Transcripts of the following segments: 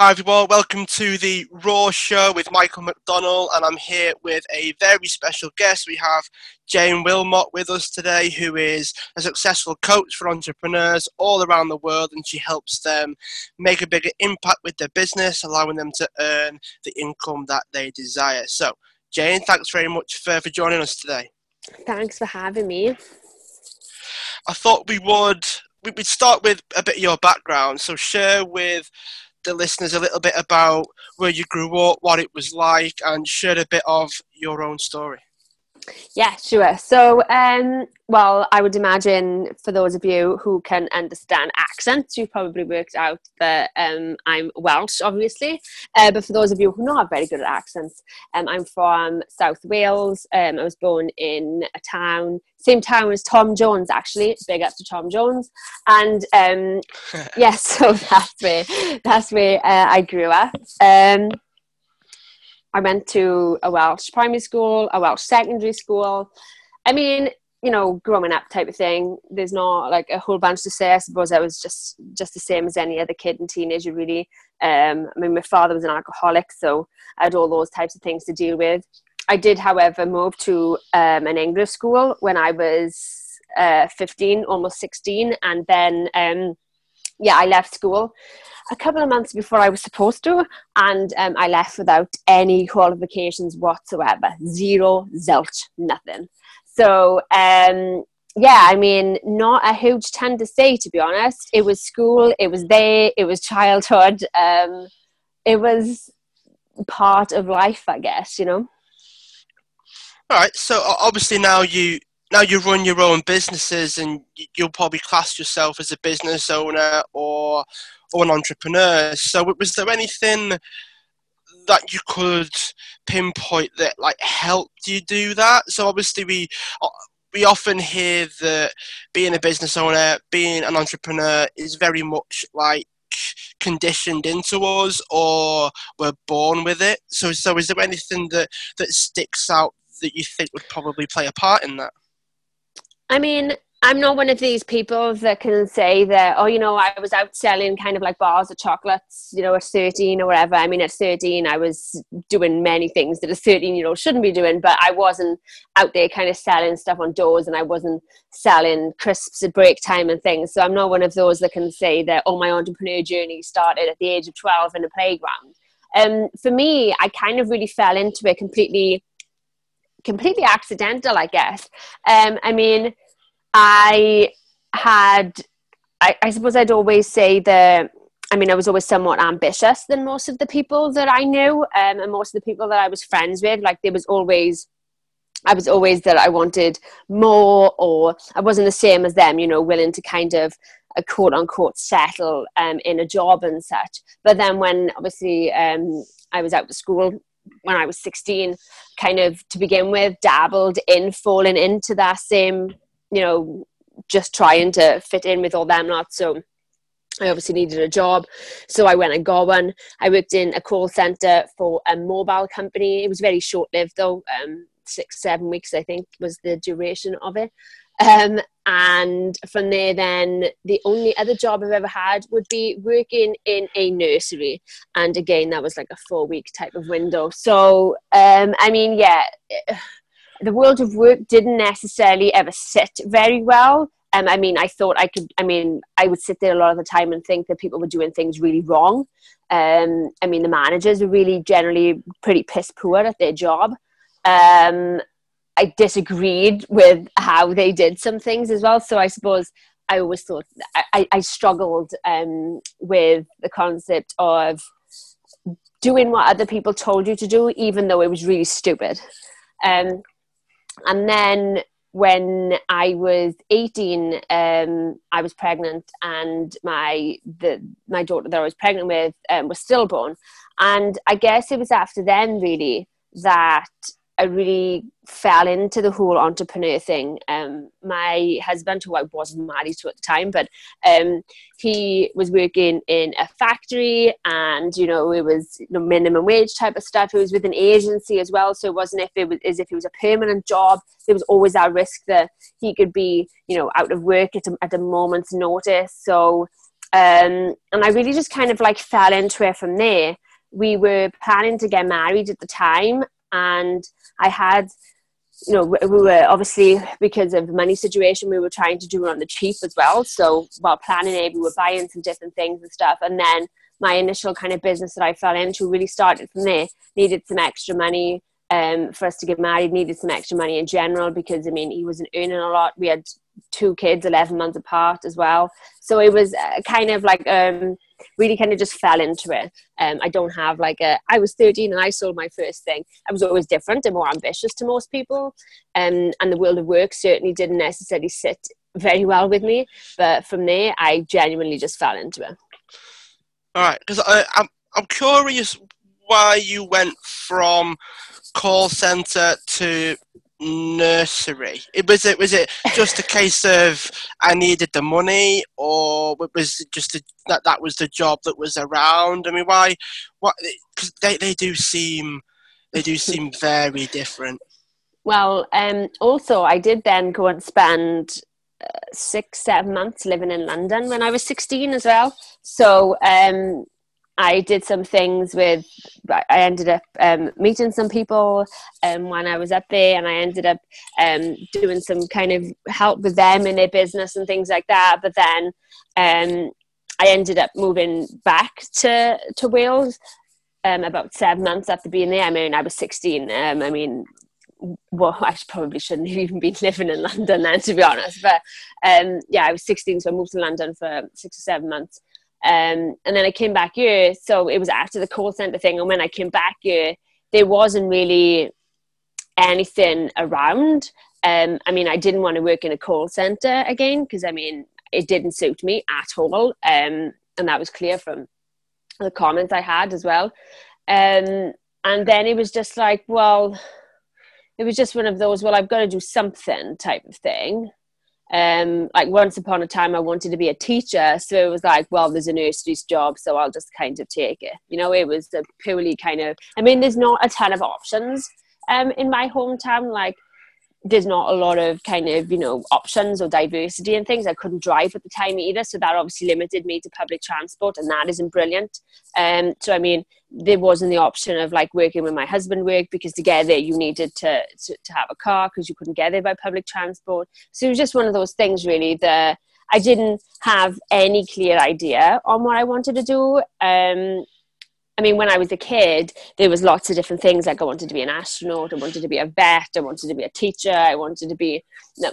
Hi everyone, welcome to the Raw Show with Michael McDonald, and I'm here with a very special guest. We have Jane Willmott with us today, who is a successful coach for entrepreneurs all around the world, and she helps them make a bigger impact with their business, allowing them to earn the income that they desire. So, Jane, thanks very much for, for joining us today. Thanks for having me. I thought we would we'd start with a bit of your background. So, share with the listeners a little bit about where you grew up, what it was like, and share a bit of your own story. Yeah, sure. So, um, well, I would imagine for those of you who can understand accents, you've probably worked out that um, I'm Welsh, obviously. Uh, but for those of you who are not very good at accents, um, I'm from South Wales. Um, I was born in a town, same town as Tom Jones, actually. Big up to Tom Jones. And um, yes, yeah, so that's where that's where uh, I grew up. I went to a Welsh primary school, a Welsh secondary school. I mean, you know, growing up type of thing. There's not like a whole bunch to say. I suppose I was just just the same as any other kid and teenager, really. Um, I mean, my father was an alcoholic, so I had all those types of things to deal with. I did, however, move to um, an English school when I was uh, 15, almost 16, and then um, yeah, I left school a couple of months before I was supposed to, and um, I left without any qualifications whatsoever. Zero, zilch, nothing. So, um, yeah, I mean, not a huge ton to say, to be honest. It was school, it was there, it was childhood, um, it was part of life, I guess, you know. All right, so obviously now you now you run your own businesses and you'll probably class yourself as a business owner or or an entrepreneur. So was there anything that you could pinpoint that like helped you do that? So obviously we we often hear that being a business owner, being an entrepreneur is very much like conditioned into us or we're born with it. So so is there anything that that sticks out that you think would probably play a part in that? I mean, I'm not one of these people that can say that, oh, you know, I was out selling kind of like bars of chocolates, you know, at 13 or whatever. I mean, at 13, I was doing many things that a 13 year old shouldn't be doing, but I wasn't out there kind of selling stuff on doors and I wasn't selling crisps at break time and things. So I'm not one of those that can say that, oh, my entrepreneur journey started at the age of 12 in a playground. Um, for me, I kind of really fell into it completely completely accidental, I guess. Um, I mean, I had, I, I suppose I'd always say that. I mean, I was always somewhat ambitious than most of the people that I knew, um, and most of the people that I was friends with. Like, there was always I was always that I wanted more, or I wasn't the same as them, you know, willing to kind of a quote unquote settle um, in a job and such. But then when obviously um, I was out of school, when I was 16, kind of to begin with, dabbled in falling into that same, you know, just trying to fit in with all them lot. So I obviously needed a job. So I went and got one. I worked in a call center for a mobile company. It was very short lived though, um, six, seven weeks, I think was the duration of it. Um, and from there, then the only other job I've ever had would be working in a nursery. And again, that was like a four week type of window. So, um, I mean, yeah, the world of work didn't necessarily ever sit very well. Um, I mean, I thought I could, I mean, I would sit there a lot of the time and think that people were doing things really wrong. Um, I mean, the managers are really generally pretty piss poor at their job. Um, I disagreed with how they did some things as well. So I suppose I always thought I, I struggled um, with the concept of doing what other people told you to do, even though it was really stupid. Um, and then when I was 18, um, I was pregnant, and my the my daughter that I was pregnant with um, was stillborn. And I guess it was after then, really, that I really fell into the whole entrepreneur thing. Um, my husband, who I wasn't married to at the time, but um, he was working in a factory, and you know it was you know, minimum wage type of stuff. It was with an agency as well, so it wasn't if it was as if it was a permanent job. There was always that risk that he could be you know out of work at a, at a moment's notice. So Um, and I really just kind of like fell into it from there. We were planning to get married at the time, and I had, you know, we were obviously because of the money situation, we were trying to do it on the cheap as well. So while planning it, we were buying some different things and stuff, and then my initial kind of business that I fell into really started from there. Needed some extra money um, for us to get married, needed some extra money in general because I mean he wasn't earning a lot. We had two kids, eleven months apart as well, so it was uh, kind of like um, really kind of just fell into it. Um, I don't have like a. I was thirteen and I sold my first thing. I was always different and more ambitious to most people, um, and the world of work certainly didn't necessarily sit very well with me. But from there, I genuinely just fell into it. All right, because I'm I'm curious why you went from call center to nursery? It was it was it just a case of I needed the money, or was it just a, that that was the job that was around? I mean, why? What? Because they they do seem they do seem very different. Well, um, also I did then go and spend uh, six seven months living in London when I was sixteen as well. So um, I did some things with, I ended up um, meeting some people um, when I was up there, and I ended up um, doing some kind of help with them in their business and things like that. But then um, I ended up moving back to, to Wales um, about seven months after being there. I mean, I was 16. Um, I mean, well, I probably shouldn't have even been living in London then, to be honest. But yeah, I was 16, so I moved to London for six or seven months. Um, and then I came back here. So it was after the call center thing. And when I came back here, there wasn't really anything around. Um, I mean, I didn't want to work in a call center again because I mean, it didn't suit me at all. Um, and that was clear from the comments I had as well. Um, and then it was just like, well, it was just one of those, well, I've got to do something type of thing um, like once upon a time I wanted to be a teacher, so it was like, well, there's a nursery's job, so I'll just kind of take it. You know, it was a purely kind of. I mean, there's not a ton of options um, in my hometown. Like, there's not a lot of kind of you know options or diversity and things. I couldn't drive at the time either, so that obviously limited me to public transport, and that isn't brilliant. Um, so I mean, there wasn't the option of like working with my husband work because together you needed to to, to have a car because you couldn't get there by public transport. So it was just one of those things really. The I didn't have any clear idea on what I wanted to do. Um, I mean, when I was a kid, there was lots of different things. Like I wanted to be an astronaut, I wanted to be a vet, I wanted to be a teacher, I wanted to be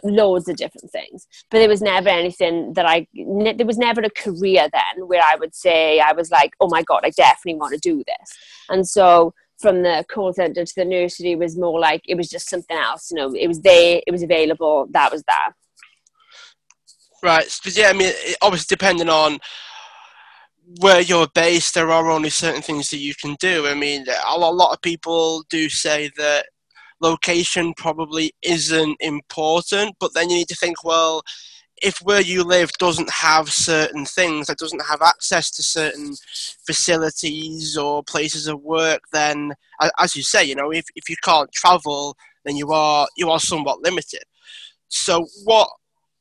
loads of different things. But there was never anything that I. There was never a career then where I would say I was like, oh my god, I definitely want to do this. And so from the call center to the nursery was more like it was just something else. You know, it was there, it was available, that was that. Right. Yeah, I mean, obviously depending on where you're based, there are only certain things that you can do. I mean, a lot of people do say that location probably isn't important, but then you need to think, well, if where you live doesn't have certain things, that doesn't have access to certain facilities or places of work, then, as you say, you know, if, if you can't travel, then you are you are somewhat limited. So, what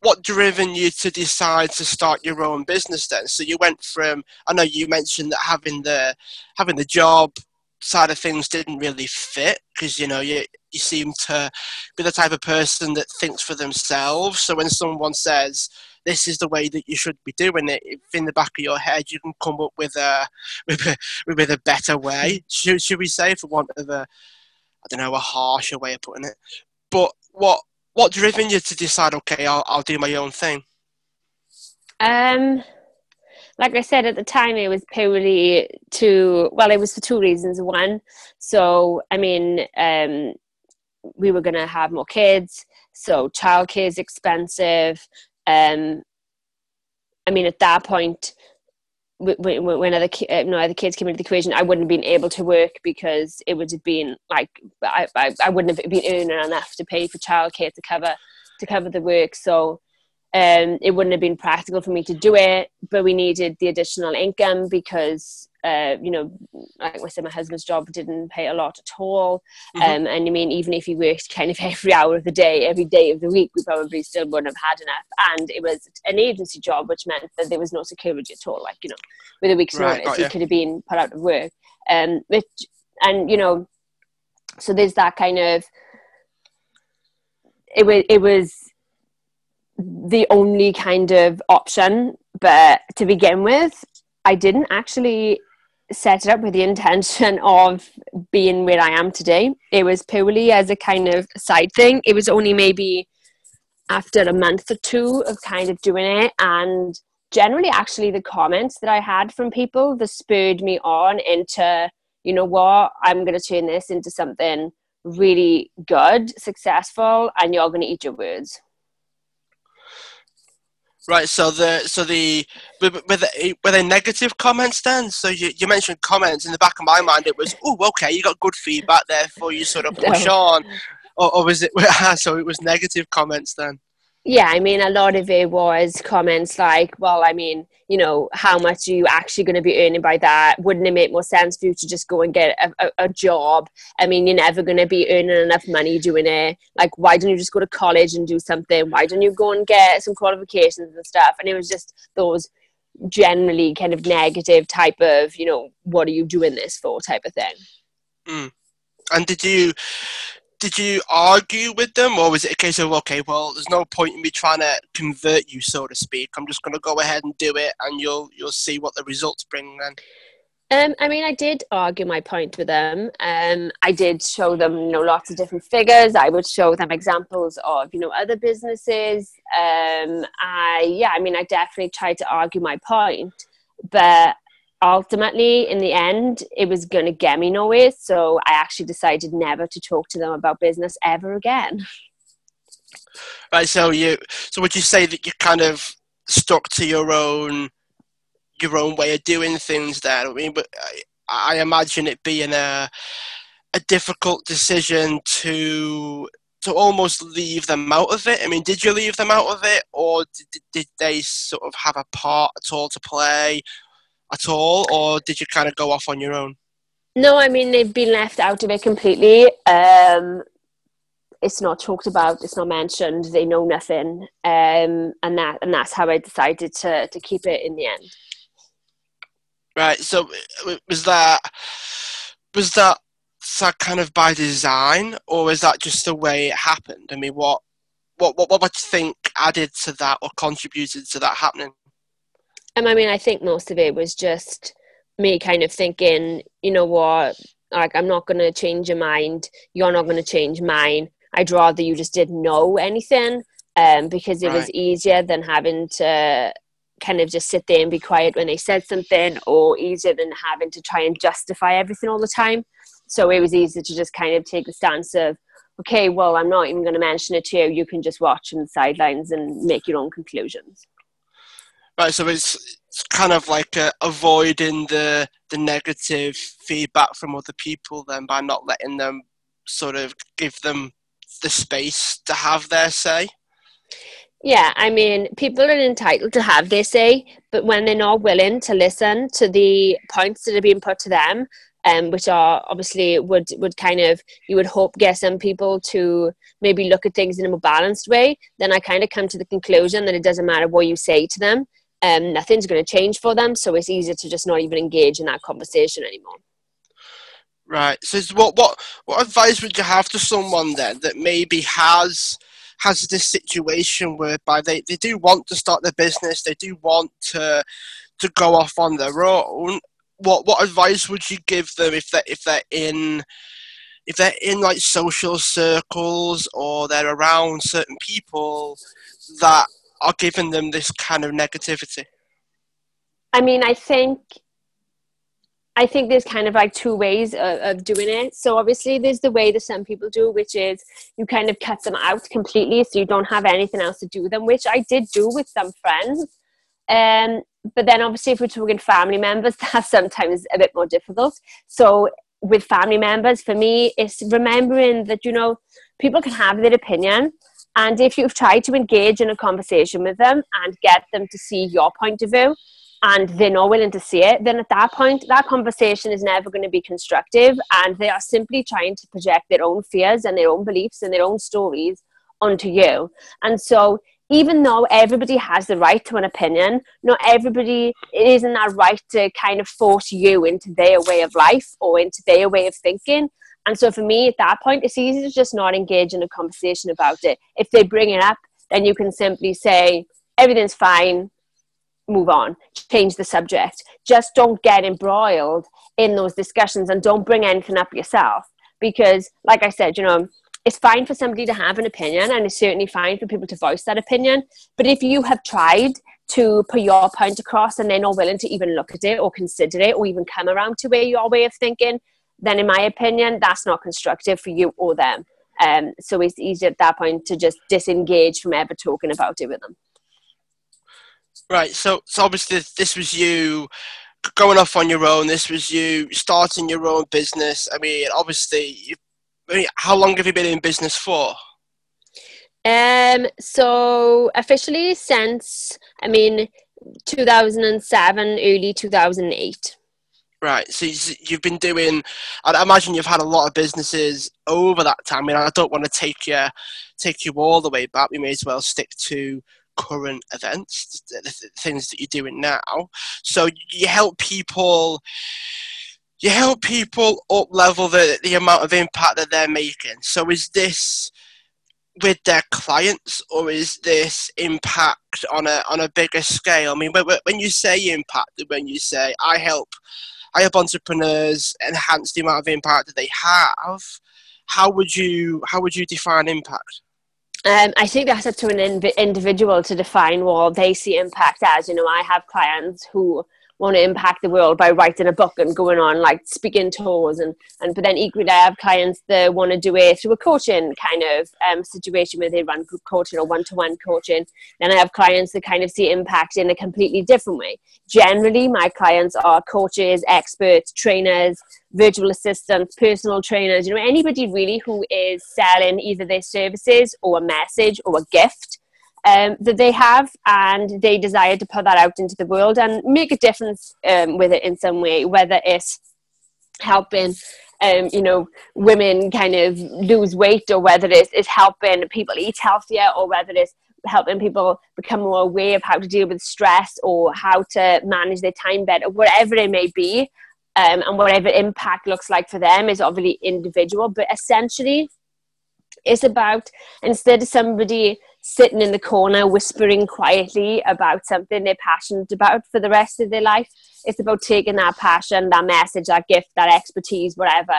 what driven you to decide to start your own business then? So you went from I know you mentioned that having the having the job side of things didn't really fit because you know you you seem to be the type of person that thinks for themselves. So when someone says this is the way that you should be doing it, if in the back of your head you can come up with a with a, with a better way, should, should we say, for want of a I don't know a harsher way of putting it. But what what driven you to decide? Okay, I'll I'll do my own thing. Um, like I said at the time, it was purely to well, it was for two reasons. One, so I mean, um, we were gonna have more kids, so childcare is expensive. Um, I mean, at that point, when, when other uh, no other kids came into the equation, I wouldn't have been able to work because it would have been like I, I, I wouldn't have been earning enough to pay for childcare to cover to cover the work. So um, it wouldn't have been practical for me to do it. But we needed the additional income because uh, you know, like I said, my husband's job didn't pay a lot at all. Mhm. Um, and I mean, even if he worked kind of every hour of the day, every day of the week, we probably still wouldn't have had enough. And it was an agency job, which meant that there was no security at all. Like, you know, with a week's Right, notice, he could have been put out of work. Um, which, and, you know, so there's that kind of, it was, it was the only kind of option. But to begin with, I didn't actually set it up with the intention of being where I am today. It was purely as a kind of side thing. It was only maybe after a month or two of kind of doing it and generally actually the comments that I had from people that spurred me on into, you know what, I'm gonna turn this into something really good, successful, and you're gonna eat your words. Right. So the so the were, were, they, were they negative comments then? So you, you mentioned comments in the back of my mind. It was oh okay, you got good feedback there for you sort of push No. on, or, or was it so it was negative comments then? Yeah, I mean, a lot of it was comments like, well, I mean, you know, how much are you actually going to be earning by that? Wouldn't it make more sense for you to just go and get a, a, a job? I mean, you're never going to be earning enough money doing it. Like, why don't you just go to college and do something? Why don't you go and get some qualifications and stuff? And it was just those generally kind of negative type of, you know, what are you doing this for type of thing. Mm. And did you did you argue with them, or was it a case of okay, well, there's no point in me trying to convert you, so to speak. I'm just going to go ahead and do it, and you'll you'll see what the results bring then. Um, I mean, I did argue my point with them. Um, I did show them, you know, lots of different figures. I would show them examples of, you know, other businesses. Um, I, yeah, I mean, I definitely tried to argue my point, but ultimately, in the end, it was going to get me nowhere. So I actually decided never to talk to them about business ever again. Right. So you so would you say that you kind of stuck to your own your own way of doing things there? I mean, but I, I imagine it being a a difficult decision to to almost leave them out of it. I mean, did you leave them out of it, or did, did they sort of have a part at all to play at all, or did you kind of go off on your own? No, I mean they've been left out of it completely. Um, it's not talked about. It's not mentioned. They know nothing, um, and that and that's how I decided to to keep it in the end. Right. So was that was that that kind of by design, or was that just the way it happened? I mean, what what what what would you think added to that or contributed to that happening? Um, I mean, I think most of it was just me kind of thinking, you know what, like I'm not going to change your mind. You're not going to change mine. I'd rather you just didn't know anything, um, because it was easier than having to kind of just sit there and be quiet when they said something, or easier than having to try and justify everything all the time. So it was easier to just kind of take the stance of, okay, well, I'm not even going to mention it to you. You can just watch from the sidelines and make your own conclusions. Right. So it's it's kind of like uh, avoiding the the negative feedback from other people then by not letting them sort of give them the space to have their say. Yeah, I mean, people are entitled to have their say, but when they're not willing to listen to the points that are being put to them, um, which are obviously would would kind of you would hope get some people to maybe look at things in a more balanced way, then I kind of come to the conclusion that it doesn't matter what you say to them, um, nothing's going to change for them. So it's easier to just not even engage in that conversation anymore. Right. So what what what advice would you have to someone then that maybe has has this situation whereby they, they do want to start their business, they do want to to go off on their own. What what advice would you give them if they if they're in if they're in like social circles or they're around certain people that are giving them this kind of negativity? I mean, I think I think there's kind of like two ways of, of doing it. So obviously, there's the way that some people do, which is you kind of cut them out completely, so you don't have anything else to do them, which I did do with some friends. Um, but then obviously, if we're talking family members, that's sometimes a bit more difficult. So with family members, for me, it's remembering that you know people can have their opinion. And if you've tried to engage in a conversation with them and get them to see your point of view, and they're not willing to see it, then at that point, that conversation is never going to be constructive. And they are simply trying to project their own fears and their own beliefs and their own stories onto you. And so, even though everybody has the right to an opinion, not everybody it isn't that right to kind of force you into their way of life or into their way of thinking. And so for me at that point, it's easy to just not engage in a conversation about it. If they bring it up, then you can simply say, everything's fine, move on, change the subject. Just don't get embroiled in those discussions and don't bring anything up yourself. Because, like I said, you know, it's fine for somebody to have an opinion and it's certainly fine for people to voice that opinion. But if you have tried to put your point across and they're not willing to even look at it or consider it or even come around to where your way of thinking, then in my opinion, that's not constructive for you or them. Um, so it's easy at that point to just disengage from ever talking about it with them. Right. So, so obviously, this was you going off on your own. This was you starting your own business. I mean, obviously, you, I mean, how long have you been in business for? Um. So officially since I mean, 2007, early 2008. Right. So you've been doing. I imagine you've had a lot of businesses over that time. I mean, I don't want to take you take you all the way back. We may as well stick to current events, the things that you're doing now. So you help people. You help people up level the, the amount of impact that they're making. So is this with their clients or is this impact on a on a bigger scale? I mean, when you say impact, when you say I help, I help entrepreneurs enhance the amount of impact that they have. How would you how would you define impact? Um, I think that's up to an in- individual to define what they see impact as. You know, I have clients who want to impact the world by writing a book and going on like speaking tours and and but then equally I have clients that want to do it through a coaching kind of um, situation where they run group coaching or one-to-one coaching. Then I have clients that kind of see impact in a completely different way. Generally my clients are coaches experts trainers virtual assistants personal trainers you know anybody really who is selling either their services or a message or a gift um, that they have, and they desire to put that out into the world and make a difference um, with it in some way, whether it's helping. Um, you know, women kind of lose weight, or whether it's, it's helping people eat healthier, or whether it's helping people become more aware of how to deal with stress or how to manage their time better, whatever it may be, um, and whatever impact looks like for them is obviously individual. But essentially, it's about instead of somebody sitting in the corner whispering quietly about something they're passionate about for the rest of their life. It's about taking that passion, that message, that gift, that expertise, whatever,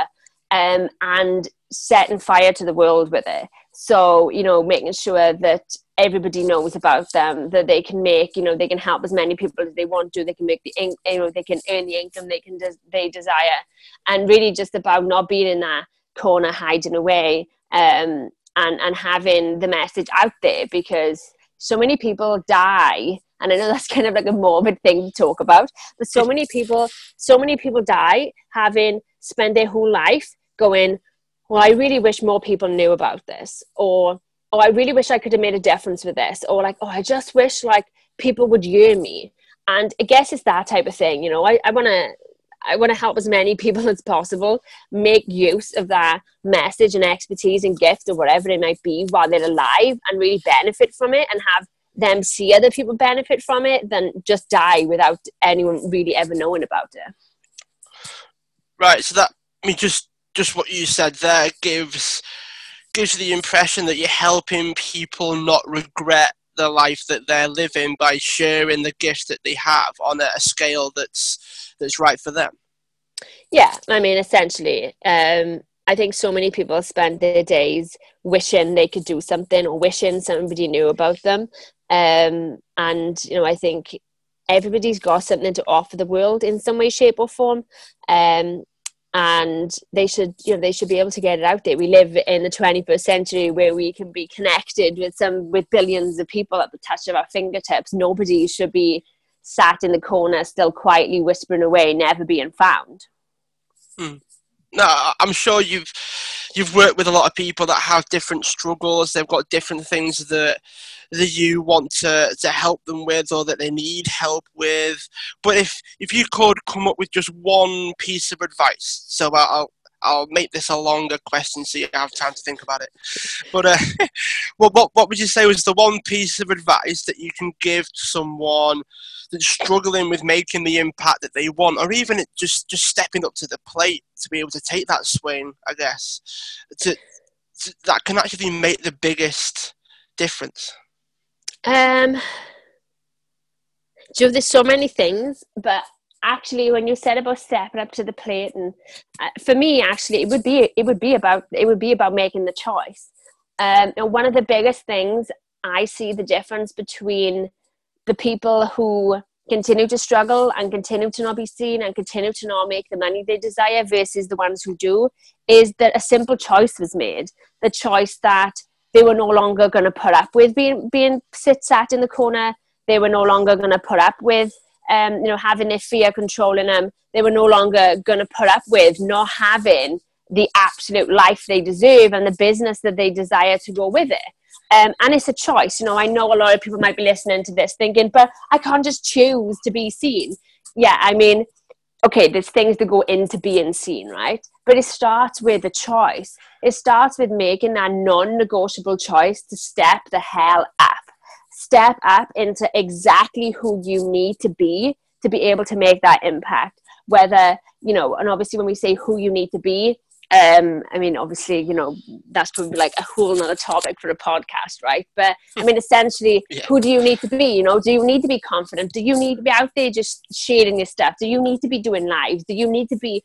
um, and setting fire to the world with it. So, you know, making sure that everybody knows about them, that they can make, you know, they can help as many people as they want to, they can make the, you know, they can earn the income they can, des- they desire. And really just about not being in that corner hiding away um, and and having the message out there because so many people die and i know that's kind of like a morbid thing to talk about but so many people so many people die having spent their whole life going well i really wish more people knew about this or oh i really wish i could have made a difference with this or like oh i just wish like people would hear me. And i guess it's that type of thing you know? I, I want to I want to help as many people as possible make use of that message and expertise and gift or whatever it might be while they're alive and really benefit from it and have them see other people benefit from it than just die without anyone really ever knowing about it. Right. So that I mean just just what you said there gives gives the impression that you're helping people not regret the life that they're living by sharing the gift that they have on a scale that's that's right for them. Yeah, I mean, essentially, um, I think so many people spend their days wishing they could do something or wishing somebody knew about them. Um, and, you know, I think everybody's got something to offer the world in some way, shape, or form. Um, and they should you know they should be able to get it out there we live in the 21st century where we can be connected with some with billions of people at the touch of our fingertips nobody should be sat in the corner, still quietly whispering away, never being found. Hmm. No, I'm sure you've you've worked with a lot of people that have different struggles. They've got different things that that you want to, to help them with or that they need help with. But if if you could come up with just one piece of advice, so I'll I'll make this a longer question so you have time to think about it. But uh, well, what what would you say was the one piece of advice that you can give to someone that's struggling with making the impact that they want, or even just just stepping up to the plate to be able to take that swing? I guess to, to that can actually make the biggest difference. Um, Joe, there's so many things, but actually when you said about stepping up to the plate and uh, for me actually it would be it would be about it would be about making the choice. Um, and one of the biggest things i see the difference between the people who continue to struggle and continue to not be seen and continue to not make the money they desire versus the ones who do is that a simple choice was made. The choice that they were no longer going to put up with being being sit sat in the corner. They were no longer going to put up with um, you know, having their fear controlling them, they were no longer going to put up with not having the absolute life they deserve and the business that they desire to go with it. Um, and it's a choice. You know, I know a lot of people might be listening to this thinking, but I can't just choose to be seen. Yeah, I mean, okay, there's things that go into being seen, right? But it starts with a choice. It starts with making that non negotiable choice to step the hell up step up into exactly who you need to be to be able to make that impact whether you know and obviously when we say who you need to be um, I mean, obviously, you know, that's probably like a whole nother topic for a podcast, right? But I mean, essentially, yeah. who do you need to be? You know, do you need to be confident? Do you need to be out there just sharing your stuff? Do you need to be doing lives? Do you need to be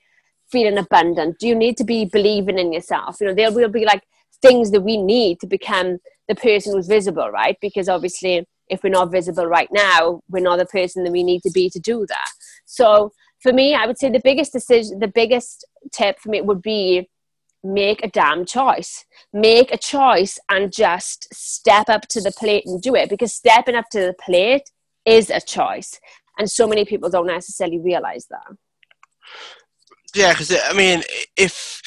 feeling abundant? Do you need to be believing in yourself? You know, there will be like things that we need to become the person who's visible, right? Because obviously, if we're not visible right now, we're not the person that we need to be to do that. So for me, I would say the biggest decision, the biggest tip for me would be make a damn choice. Make a choice and just step up to the plate and do it because stepping up to the plate is a choice. And so many people don't necessarily realize that. Yeah, because I mean, if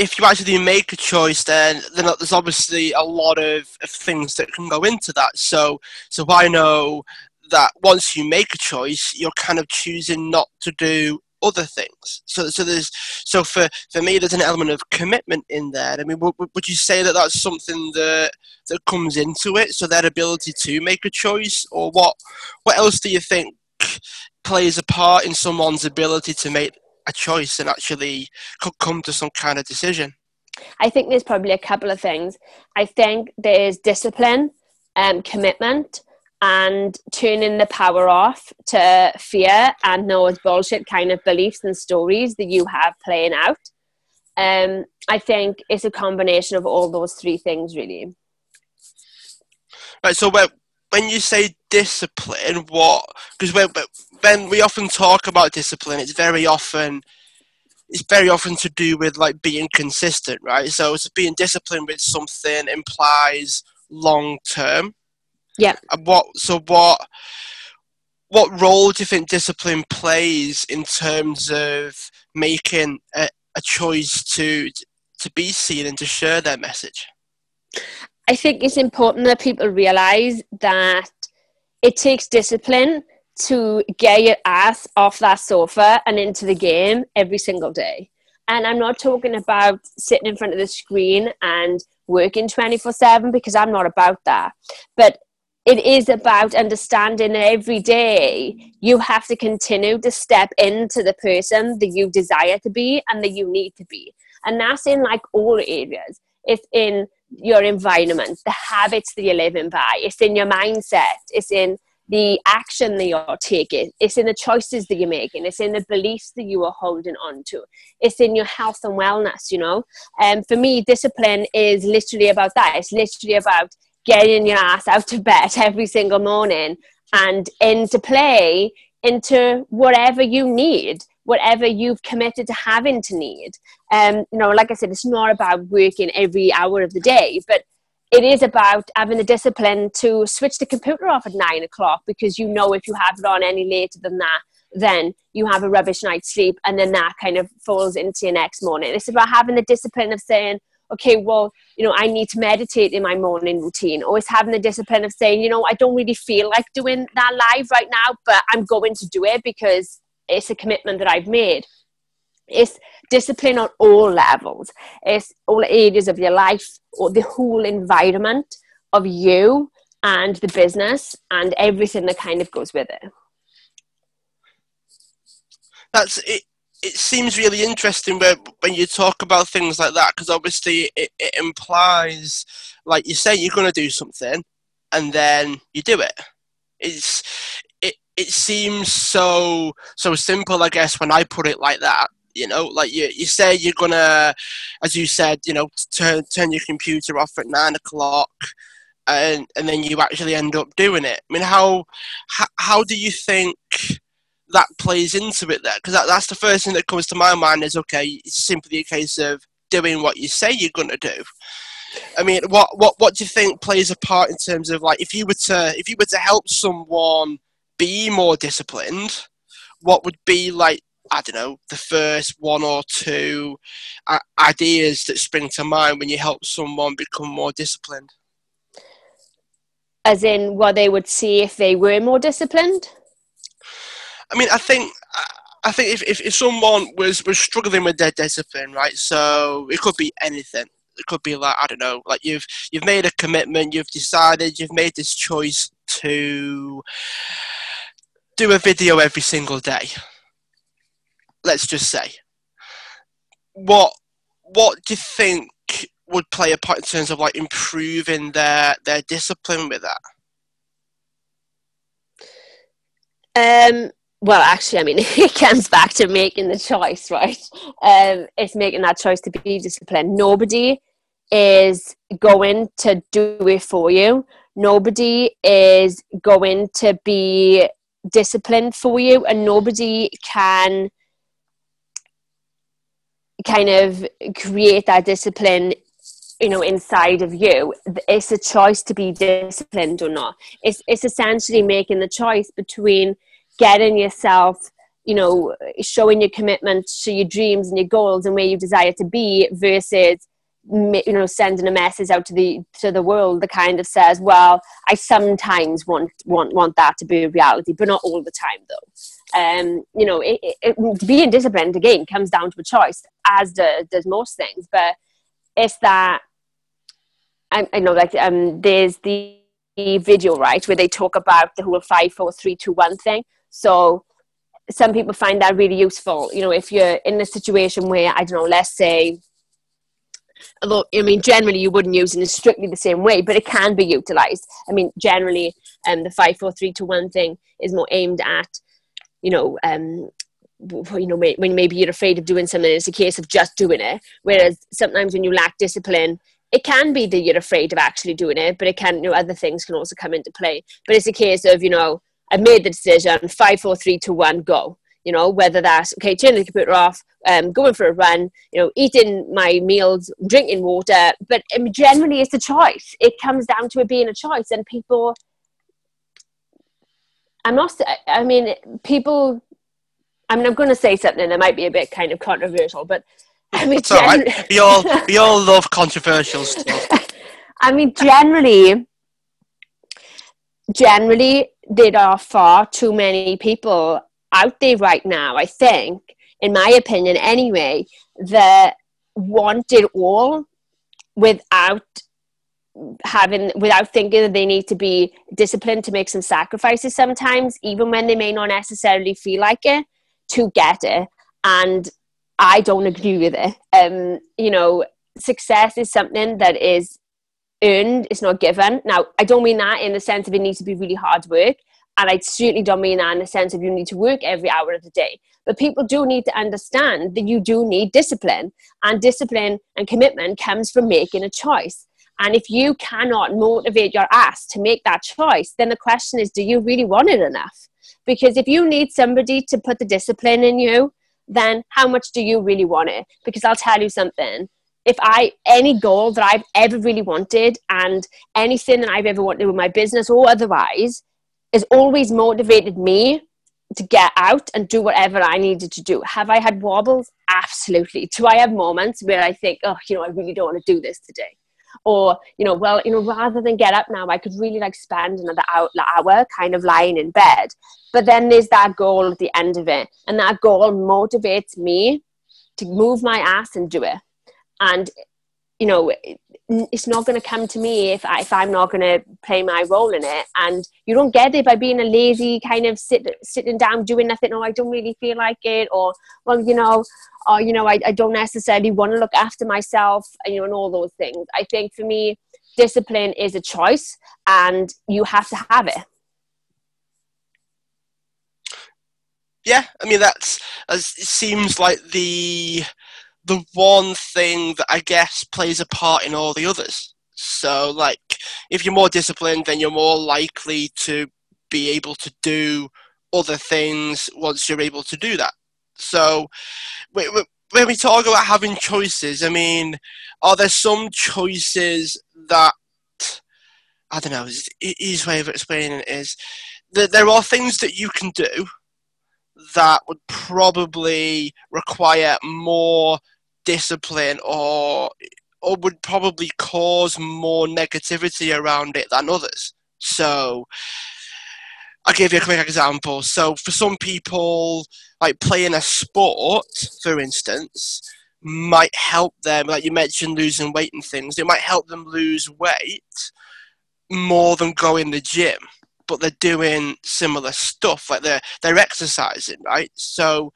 if you actually make a choice, then then there's obviously a lot of, of things that can go into that. So so I know that once you make a choice, you're kind of choosing not to do other things. So so there's so for for me, there's an element of commitment in there. I mean, would, would you say that that's something that that comes into it? So that ability to make a choice, or what what else do you think plays a part in someone's ability to make a choice and actually could come to some kind of decision? I think there's probably a couple of things. I think there's discipline, um, commitment, and turning the power off to fear and those bullshit kind of beliefs and stories that you have playing out. Um, I think it's a combination of all those three things, really. Right. So, when you say discipline, what? Because when, when we often talk about discipline, it's very often it's very often to do with like being consistent, right? So, so being disciplined with something implies long term. Yeah. And what? So what? What role do you think discipline plays in terms of making a, a choice to to be seen and to share their message? I think it's important that people realize that it takes discipline to get your ass off that sofa and into the game every single day. And I'm not talking about sitting in front of the screen and working 24 7 because I'm not about that. But it is about understanding every day you have to continue to step into the person that you desire to be and that you need to be. And that's in like all areas. It's in your environment, the habits that you're living by. It's in your mindset. It's in the action that you're taking. It's in the choices that you're making. It's in the beliefs that you are holding on to. It's in your health and wellness, you know. And um, for me, discipline is literally about that. It's literally about getting your ass out of bed every single morning and into play into whatever you need whatever you've committed to having to need. Um, you know, like I said, it's not about working every hour of the day, but it is about having the discipline to switch the computer off at nine o'clock because you know if you have it on any later than that, then you have a rubbish night's sleep and then that kind of falls into your next morning. It's about having the discipline of saying, okay, well, you know, I need to meditate in my morning routine. Always having the discipline of saying, you know, I don't really feel like doing that live right now, but I'm going to do it because it's a commitment that I've made. It's discipline on all levels. It's all areas of your life or the whole environment of you and the business and everything that kind of goes with it. That's it. It seems really interesting when, when you talk about things like that because obviously it, it implies, like you say, you're going to do something and then you do it. It's it, it seems so so simple, I guess, when I put it like that you know like you, you say you're gonna as you said you know turn turn your computer off at nine o'clock and and then you actually end up doing it. I mean how how, how do you think that plays into it there? Because that, that's the first thing that comes to my mind is okay it's simply a case of doing what you say you're going to do. I mean what what what do you think plays a part in terms of like if you were to if you were to help someone be more disciplined what would be like I don't know, the first one or two uh, ideas that spring to mind when you help someone become more disciplined? As in what they would see if they were more disciplined? I mean, I think. I think if, if, if someone was, was struggling with their discipline, right? So it could be anything. It could be like I don't know, like you've you've made a commitment, you've decided, you've made this choice to do a video every single day let's just say. What what do you think would play a part in terms of like improving their their discipline with that? Um well actually I mean it comes back to making the choice, right? Um it's making that choice to be disciplined. Nobody is going to do it for you. Nobody is going to be disciplined for you and nobody can kind of create that discipline you know inside of you it's a choice to be disciplined or not. It's it's essentially making the choice between getting yourself you know showing your commitment to your dreams and your goals and where you desire to be versus you know sending a message out to the to the world that kind of says well i sometimes want want want that to be a reality but not all the time though um you know it, it, being disciplined again comes down to a choice as does, does most things. But it's that I, I know like um there's the video right where they talk about the whole five four three two one thing. So some people find that really useful. You know if you're in a situation where i don't know let's say although I mean generally you wouldn't use it in strictly the same way, but it can be utilized. I mean generally um, the five four three to one thing is more aimed at you know um, you know when maybe you're afraid of doing something it's a case of just doing it. Whereas sometimes when you lack discipline it can be that you're afraid of actually doing it but it can you know other things can also come into play. But it's a case of you know i've made the decision five four three to one go. You know whether that's okay turning the computer off um, going for a run you know eating my meals drinking water. But um, generally it's a choice. It comes down to it being a choice and people i'm not i mean people i mean i'm going to say something that might be a bit kind of controversial but i mean gen- right. we all we all love controversial stuff i mean generally generally there are far too many people out there right now, I think, in my opinion anyway, that want it all without having without thinking that they need to be disciplined to make some sacrifices sometimes even when they may not necessarily feel like it to get it and i don't agree with it um you know success is something that is earned it's not given now i don't mean that in the sense of it needs to be really hard work and I certainly don't mean that in the sense of you need to work every hour of the day. But people do need to understand that you do need discipline. And discipline and commitment comes from making a choice. And if you cannot motivate your ass to make that choice, then the question is do you really want it enough? Because if you need somebody to put the discipline in you, then how much do you really want it? Because I'll tell you something. If I, any goal that I've ever really wanted and anything that I've ever wanted with my business or otherwise, has always motivated me to get out and do whatever I needed to do. Have I had wobbles? Absolutely. Do I have moments where I think, oh, you know, I really don't want to do this today? Or, you know, well, you know, rather than get up now, I could really like spend another hour kind of lying in bed. But then there's that goal at the end of it. And that goal motivates me to move my ass and do it. And, you know, it's not going to come to me if, I, if I'm not going to play my role in it. And you don't get it by being a lazy kind of sit, sitting down doing nothing. Oh, I don't really feel like it. Or, well, you know, or, you know, I, I don't necessarily want to look after myself, you know, and all those things. I think for me, discipline is a choice and you have to have it. Yeah, I mean, that's, it seems like the the one thing that I guess plays a part in all the others. So, like, if you're more disciplined, then you're more likely to be able to do other things once you're able to do that. So, when we talk about having choices, I mean, are there some choices that I don't know? Easy way of explaining it is that there are things that you can do that would probably require more discipline or or would probably cause more negativity around it than others. So I'll give you a quick example. So for some people, like playing a sport, for instance, might help them, like you mentioned losing weight and things, it might help them lose weight more than going to the gym but they're doing similar stuff, like they're they're exercising, right? So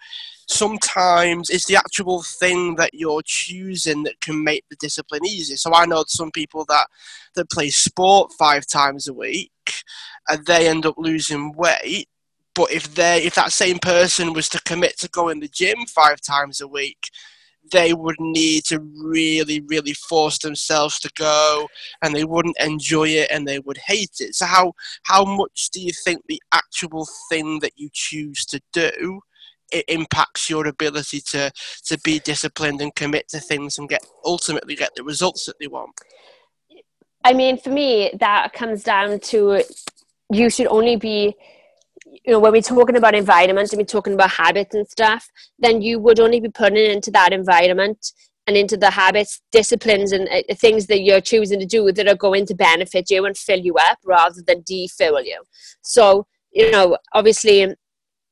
sometimes it's the actual thing that you're choosing that can make the discipline easy. So I know some people that that play sport five times a week and they end up losing weight. But if they if that same person was to commit to going to the gym five times a week, they would need to really, really force themselves to go, and they wouldn't enjoy it, and they would hate it. So, how how much do you think the actual thing that you choose to do it impacts your ability to to be disciplined and commit to things and get ultimately get the results that they want? I mean, for me, that comes down to you should only be you know, when we're talking about environment and we're talking about habits and stuff, then you would only be putting into that environment and into the habits, disciplines, and uh, uh, things that you're choosing to do that are going to benefit you and fill you up rather than defill you. So, you know, obviously, um,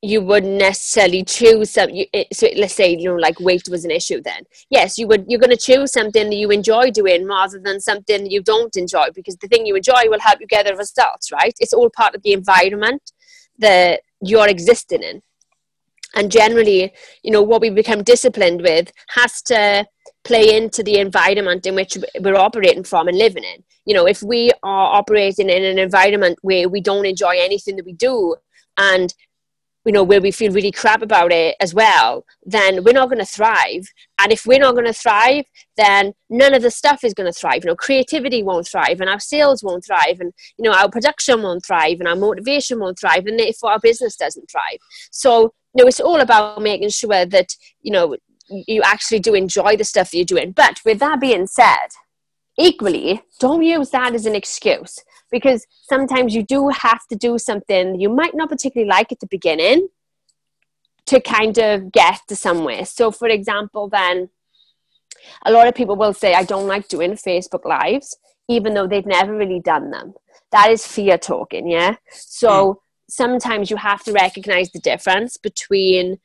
you wouldn't necessarily choose some. You, uh, so let's say you know, like weight was an issue. Then yes, you would. You're going to choose something that you enjoy doing rather than something you don't enjoy because the thing you enjoy will help you get the results. Right? It's all part of the environment that you're existing in. And generally you know what we become disciplined with has to play into the environment in which we're operating from and living in. You know if we are operating in an environment where we don't enjoy anything that we do and you know where we feel really crap about it as well then we're not going to thrive. And if we're not going to thrive then none of the stuff is going to thrive. You know creativity won't thrive and our sales won't thrive and you know our production won't thrive and our motivation won't thrive and therefore our business doesn't thrive. So you know it's all about making sure that you know you actually do enjoy the stuff that you're doing. But with that being said equally don't use that as an excuse because sometimes you do have to do something you might not particularly like at the beginning to kind of get to somewhere. So, for example, then a lot of people will say, I don't like doing Facebook Lives, even though they've never really done them. That is fear talking, yeah? So, mm. sometimes you have to recognize the difference between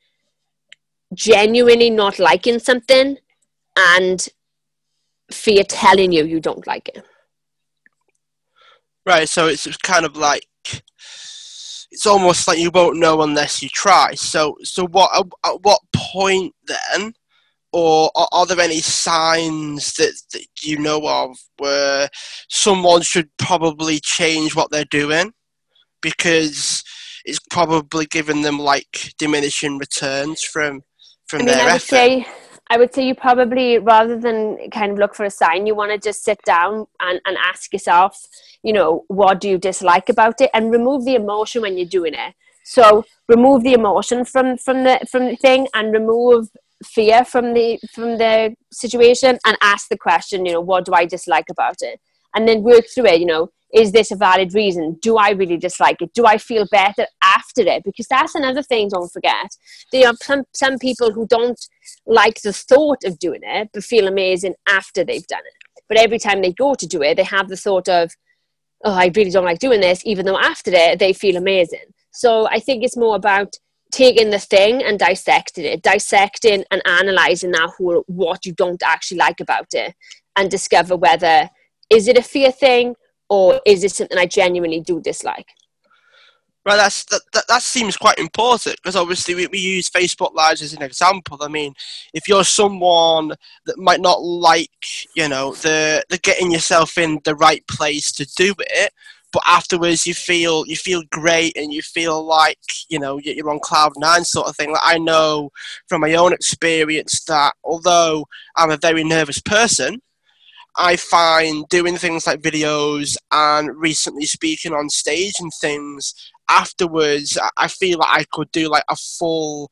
genuinely not liking something and fear telling you you don't like it. Right, so it's kind of like it's almost like you won't know unless you try. So, so what? At what point then, or are, are there any signs that, that you know of where someone should probably change what they're doing because it's probably giving them like diminishing returns from from I mean, their I would effort? Say- I would say you probably, rather than kind of look for a sign, you want to just sit down and, and ask yourself, you know, what do you dislike about it, and remove the emotion when you're doing it. So remove the emotion from from the from the thing, and remove fear from the from the situation, and ask the question, you know, what do I dislike about it, and then work through it. You know, is this a valid reason? Do I really dislike it? Do I feel better after it? Because that's another thing, don't forget. There are some, some people who don't like the thought of doing it, but feel amazing after they've done it. But every time they go to do it, they have the thought of, oh, I really don't like doing this, even though after it, they feel amazing. So I think it's more about taking the thing and dissecting it, dissecting and analyzing that whole what you don't actually like about it, and discover whether is it a fear thing or is it something I genuinely do dislike? Right, that's that, that, that seems quite important because obviously we, we use Facebook Lives as an example. I mean, if you're someone that might not like, you know, the the getting yourself in the right place to do it, but afterwards you feel you feel great and you feel like you know you're on cloud nine sort of thing. Like I know from my own experience that although I'm a very nervous person, I find doing things like videos and recently speaking on stage and things afterwards, I feel like I could do like a full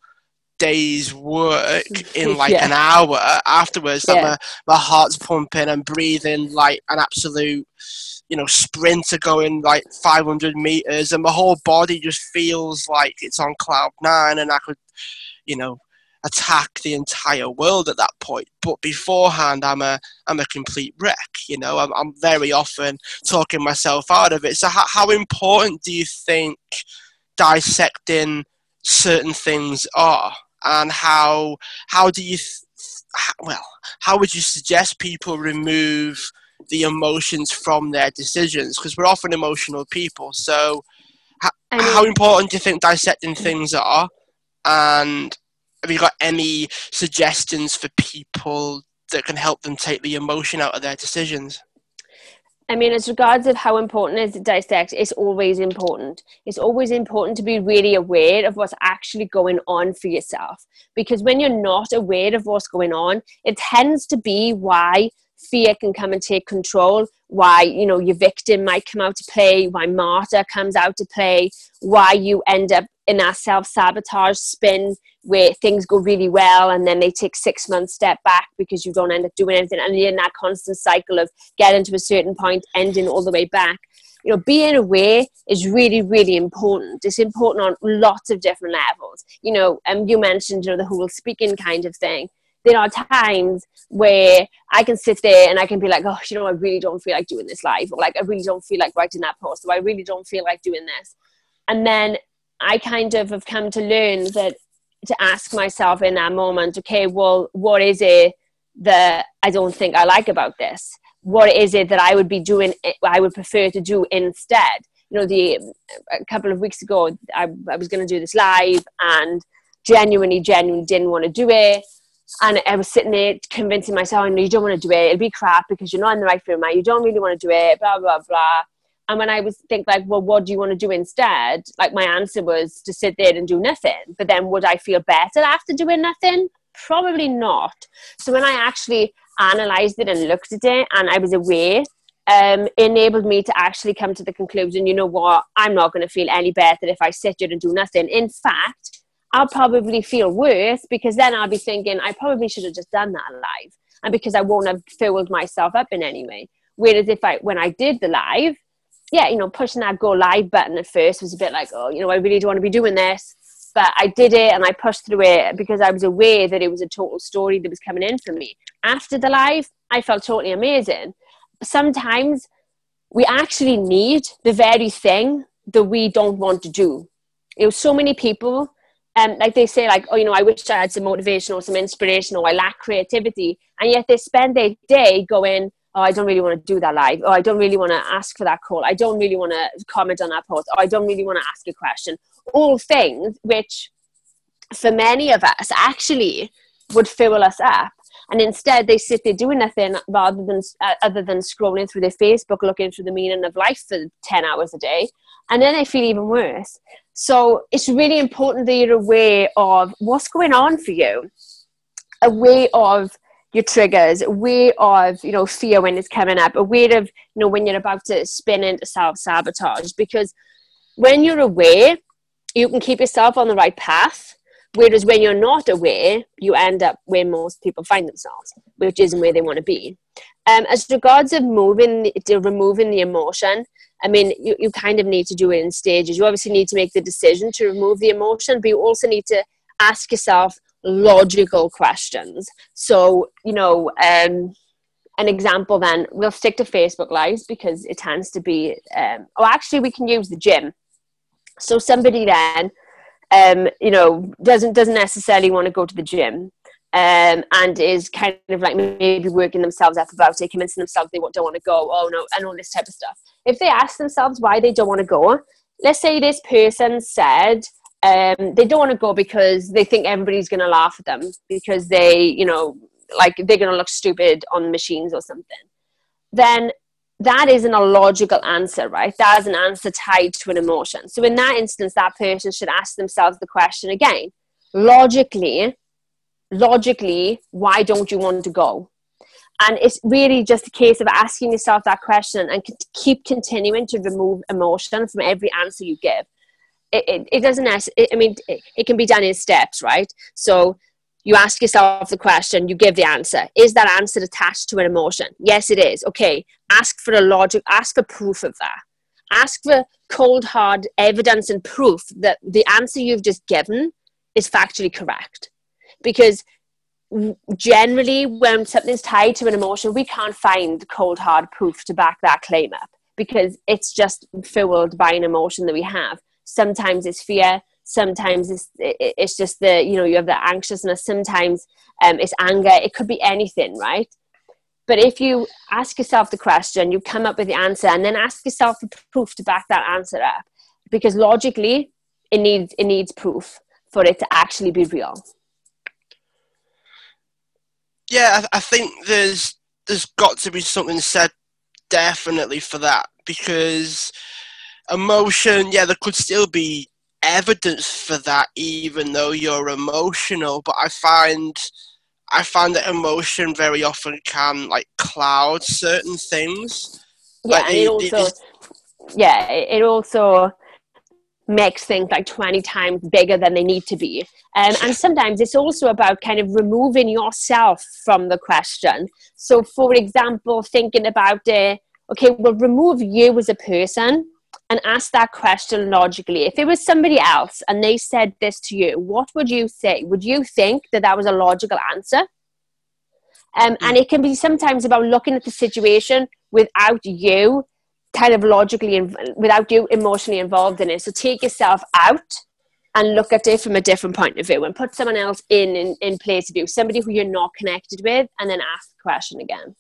day's work in like yeah. an hour afterwards. Yeah. my, my heart's pumping and breathing like an absolute, you know, sprinter going like 500 meters, and my whole body just feels like it's on cloud nine, and I could, you know, attack the entire world at that point. But beforehand, I'm a I'm a complete wreck. You know, I'm, I'm very often talking myself out of it. So, how, how important do you think dissecting certain things are, and how how do you th- well how would you suggest people remove the emotions from their decisions? Because we're often emotional people. So, how, I mean, how important do you think dissecting things are? And have you got any suggestions for people that can help them take the emotion out of their decisions? I mean, as regards of how important is to dissect, it's always important. It's always important to be really aware of what's actually going on for yourself. Because when you're not aware of what's going on, it tends to be why fear can come and take control, why, you know, your victim might come out to play, why martyr comes out to play, why you end up in that self-sabotage spin where things go really well and then they take six months step back because you don't end up doing anything. And you're in that constant cycle of getting to a certain point ending all the way back. You know being aware is really really important. It's important on lots of different levels. You know um, you mentioned you know the whole speaking kind of thing. There are times where I can sit there and I can be like, oh, you know, I really don't feel like doing this live, or like, I really don't feel like writing that post, or I really don't feel like doing this. And then I kind of have come to learn that to ask myself in that moment, okay, well, what is it that I don't think I like about this? What is it that I would be doing, eh, I would prefer to do instead? You know, the a couple of weeks ago, I, I was going to do this live and genuinely, genuinely didn't want to do it. And I was sitting there convincing myself, no, you don't want to do it. It'll be crap because you're not in the right frame You don't really want to do it, blah, blah, blah. And when I was think like, well, what do you want to do instead? Like my answer was to sit there and do nothing. But then would I feel better after doing nothing? Probably not. So when I actually analyzed it and looked at it and I was aware, um, enabled me to actually come to the conclusion, you know what, I'm not going to feel any better if I sit here and do nothing. In fact, I'll probably feel worse because then I'll be thinking I probably should have just done that live. And because I won't have filled myself up in any way. Whereas if I when I did the live, yeah, you know, pushing that go live button at first was a bit like, oh, you know, I really don't want to be doing this. But I did it and I pushed through it because I was aware that it was a total story that was coming in for me. After the live, I felt totally amazing. Sometimes we actually need the very thing that we don't want to do. You know, so many people, um, like they say, like, oh, you know, I wish I had some motivation or some inspiration or I lack creativity. And yet they spend their day going, oh, I don't really want to do that live. Oh, I don't really want to ask for that call. I don't really want to comment on that post. Oh, I don't really want to ask a question. All things which, for many of us, actually would fill us up. And instead, they sit there doing nothing rather than uh, other than scrolling through their Facebook, looking for the meaning of life for ten hours a day, and then they feel even worse. So it's really important that you're aware of what's going on for you, aware of your triggers, aware of, you know, fear when it's coming up, aware of, you know, when you're about to spin into self-sabotage. Because when you're aware, you can keep yourself on the right path. Whereas when you're not aware, you end up where most people find themselves, which isn't where they want to be. Um, as regards of moving, to removing the emotion, I mean, you, you kind of need to do it in stages. You obviously need to make the decision to remove the emotion, but you also need to ask yourself logical questions. So, you know, um, an example then, we'll stick to Facebook Lives because it tends to be, um, oh, actually, we can use the gym. So somebody then, um, you know, doesn't doesn't necessarily want to go to the gym, um, and is kind of like maybe working themselves up about it, convincing themselves they don't want to go. Oh no, and all this type of stuff. If they ask themselves why they don't want to go, let's say this person said um, they don't want to go because they think everybody's going to laugh at them because they, you know, like they're going to look stupid on machines or something. Then that isn't a logical answer, right? That is an answer tied to an emotion. So in that instance, that person should ask themselves the question again. Logically, logically, why don't you want to go? And it's really just a case of asking yourself that question and keep continuing to remove emotion from every answer you give. It, it, it doesn't, it, I mean, it, it can be done in steps, right? So you ask yourself the question, you give the answer. Is that answer attached to an emotion? Yes, it is. Okay, ask for a logic, ask for proof of that. Ask for cold, hard evidence and proof that the answer you've just given is factually correct. Because generally, when something's tied to an emotion, we can't find cold, hard proof to back that claim up because it's just fueled by an emotion that we have. Sometimes it's fear, sometimes it's it's just the you know you have the anxiousness sometimes um, it's anger it could be anything right? But if you ask yourself the question you come up with the answer and then ask yourself for proof to back that answer up. Because logically it needs it needs proof for it to actually be real. Yeah i, I think there's there's got to be something said definitely for that because emotion yeah there could still be evidence for that even though you're emotional but i find i find that emotion very often can like cloud certain things. Yeah like, it also yeah it also makes things like 20 times bigger than they need to be. Um, and sometimes it's also about kind of removing yourself from the question. So for example thinking about uh, okay well remove you as a person and ask that question logically. If it was somebody else and they said this to you, what would you say? Would you think that that was a logical answer? Um, and it can be sometimes about looking at the situation without you kind of logically, without you emotionally involved in it. So take yourself out and look at it from a different point of view and put someone else in, in, in place of you, somebody who you're not connected with, and then ask the question again.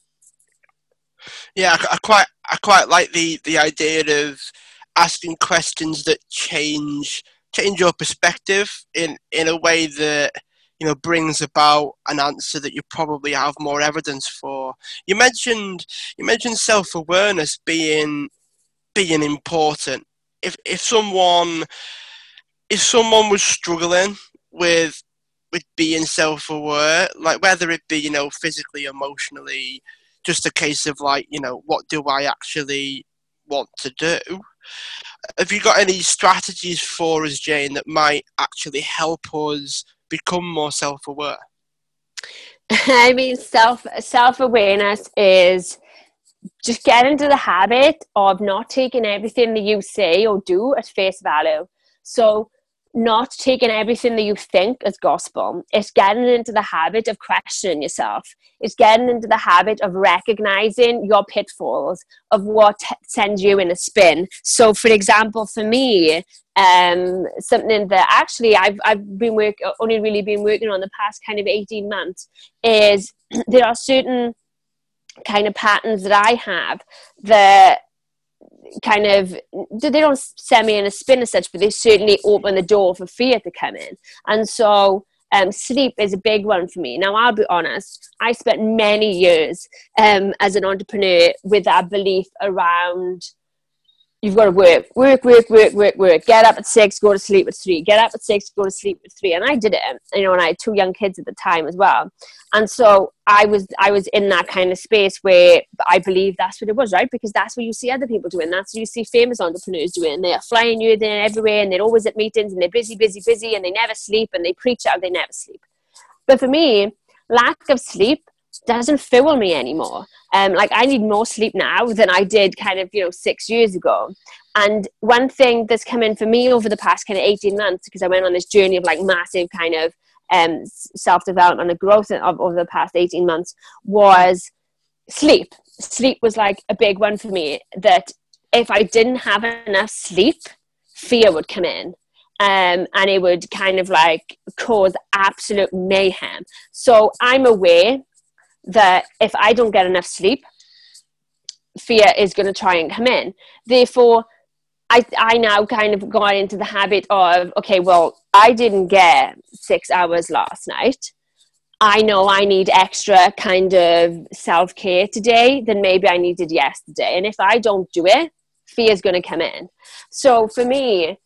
Yeah, I, I quite I quite like the the idea of asking questions that change change your perspective in in a way that you know brings about an answer that you probably have more evidence for. You mentioned you mentioned self-awareness being being important. If if someone if someone was struggling with with being self-aware like whether it be you know physically emotionally just a case of like you know what do i actually want to do have you got any strategies for us, Jane, that might actually help us become more self-aware? I mean, self self awareness is just get into the habit of not taking everything that you say or do at face value. So not taking everything that you think as gospel. It's getting into the habit of questioning yourself. It's getting into the habit of recognizing your pitfalls of what sends you in a spin. So, for example, for me, um, something that actually I've, I've been work, only really been working on the past kind of 18 months is there are certain kind of patterns that I have that kind of they don't send me in a spin as such, but they certainly open the door for fear to come in. And so um, sleep is a big one for me. Now, I'll be honest, I spent many years um, as an entrepreneur with that belief around you've got to work, work, work, work, work, work. Get up at six, go to sleep at three. Get up at six, go to sleep at three. And I did it, um, you know, and I had two young kids at the time as well. And so I was, I was in that kind of space where I believe that's what it was, right? Because that's what you see other people doing. That's what you see famous entrepreneurs doing. They're flying you there everywhere, and they're always at meetings, and they're busy, busy, busy, and they never sleep, and they preach out, they never sleep. But for me, lack of sleep doesn't fuel me anymore. Um, like I need more sleep now than I did kind of, you know, six years ago. And one thing that's come in for me over the past kind of 18 months, because I went on this journey of like massive kind of um, self development and growth of, over the past 18 months, was sleep. Sleep was like a big one for me that if I didn't have enough sleep, fear would come in. Um, and it would kind of like cause absolute mayhem. So I'm aware that if I don't get enough sleep, fear is going to try and come in. Therefore, I, I now kind of got into the habit of, okay, well, I didn't get six hours last night. I know I need extra kind of self care today than maybe I needed yesterday. And if I don't do it, fear is going to come in. So for me,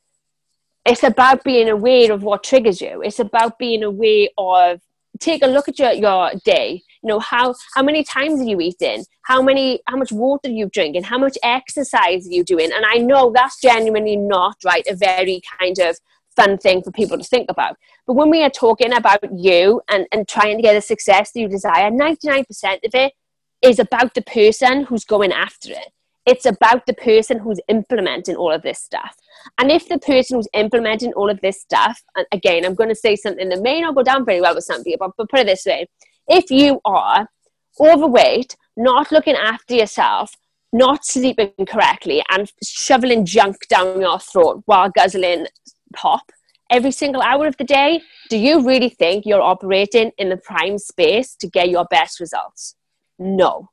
it's about being aware of what triggers you. It's about being aware of take a look at your, your day you know how how many times are you eating how many how much water are you drinking? How much exercise are you doing? And i know that's genuinely not right a very kind of fun thing for people to think about. But when we are talking about you and, and trying to get the success that you desire 99% of it is about the person who's going after it. It's about the person who's implementing all of this stuff. And if the person who's implementing all of this stuff and again i'm going to say something that may not go down very well with some people but put it this way if you are overweight, not looking after yourself, not sleeping correctly, and shoveling junk down your throat while guzzling pop every single hour of the day, do you really think you're operating in the prime space to get your best results? No.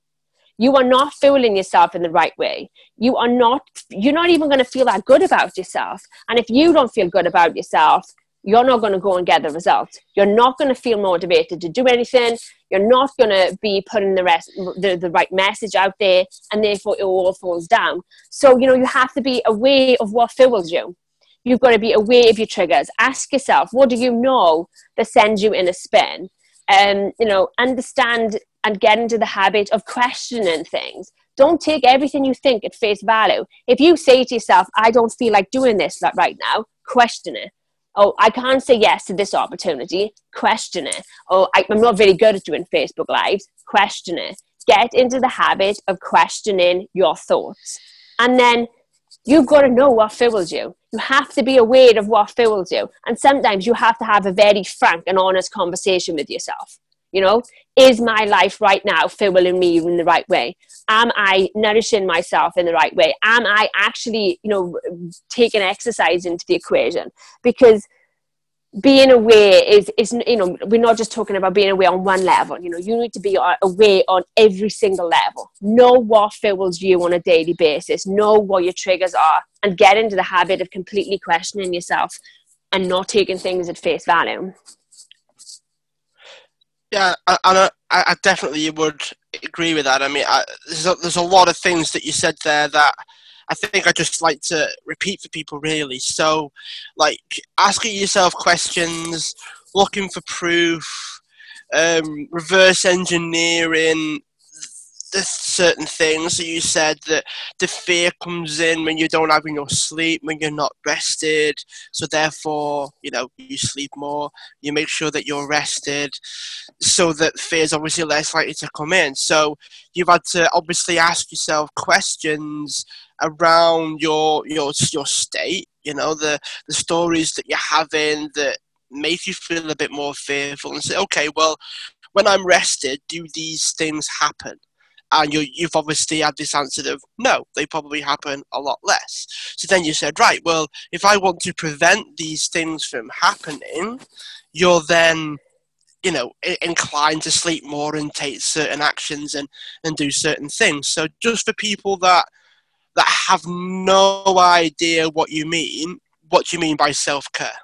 You are not fueling yourself in the right way. You are not, you're not even going to feel that good about yourself. And if you don't feel good about yourself, you're not going to go and get the results. You're not going to feel motivated to do anything. You're not going to be putting the rest, the, the right message out there, and therefore it all falls down. So, you know, you have to be aware of what fuels you. You've got to be aware of your triggers. Ask yourself, what do you know that sends you in a spin? And, um, you know, understand and get into the habit of questioning things. Don't take everything you think at face value. If you say to yourself, I don't feel like doing this right now, question it oh, I can't say yes to this opportunity, question it. Oh, I, I'm not very good at doing Facebook Lives, question it. Get into the habit of questioning your thoughts. And then you've got to know what fuels you. You have to be aware of what fuels you. And sometimes you have to have a very frank and honest conversation with yourself. You know, is my life right now fueling me in the right way? Am I nourishing myself in the right way? Am I actually, you know, taking exercise into the equation? Because being aware is is you know we're not just talking about being aware on one level you know you need to be aware on every single level know what fuels you on a daily basis know what your triggers are and get into the habit of completely questioning yourself and not taking things at face value yeah, and I, I definitely would agree with that. I mean, I, there's a, there's a lot of things that you said there that I think I just like to repeat for people really. So, like asking yourself questions, looking for proof, um, reverse engineering there's certain things that you said that the fear comes in when you don't have enough sleep, when you're not rested. So therefore, you know, you sleep more. You make sure that you're rested, so that fear is obviously less likely to come in. So you've had to obviously ask yourself questions around your your your state. You know, the the stories that you're having that make you feel a bit more fearful, and say, okay, well. When I'm rested, do these things happen? And you, you've obviously had this answer of no, they probably happen a lot less. So then you said, right, well, if I want to prevent these things from happening, you're then, you know, inclined to sleep more and take certain actions and, and do certain things. So just for people that that have no idea what you mean, what do you mean by self care?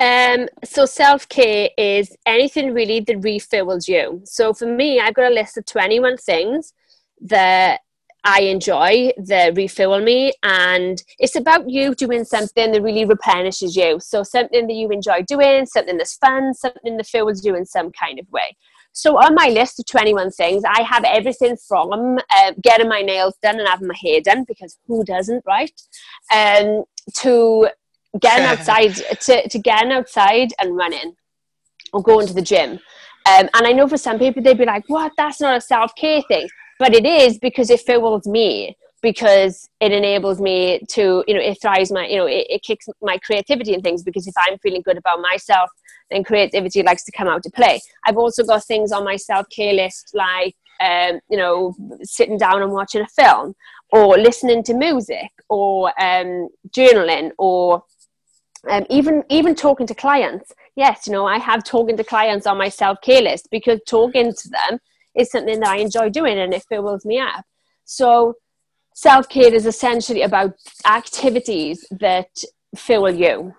Um, so self care is anything really that refills you. So for me, I've got a list of 21 things that I enjoy that refuel me, and it's about you doing something that really replenishes you. So something that you enjoy doing, something that's fun, something that fuels you in some kind of way. So on my list of 21 things, I have everything from uh, getting my nails done and having my hair done because who doesn't, right? Um, to getting outside, to, to getting outside and running or going to the gym. Um, and I know for some people they'd be like, "What? That's not a self care thing," but it is because it fuels me because it enables me to you know it thrives my you know it, it kicks my creativity and things because if i'm feeling good about myself then creativity likes to come out to play i've also got things on my self-care list like um, you know sitting down and watching a film or listening to music or um, journaling or um, even even talking to clients yes you know i have talking to clients on my self-care list because talking to them is something that i enjoy doing and it fills me up so self-care is essentially about activities that fuel you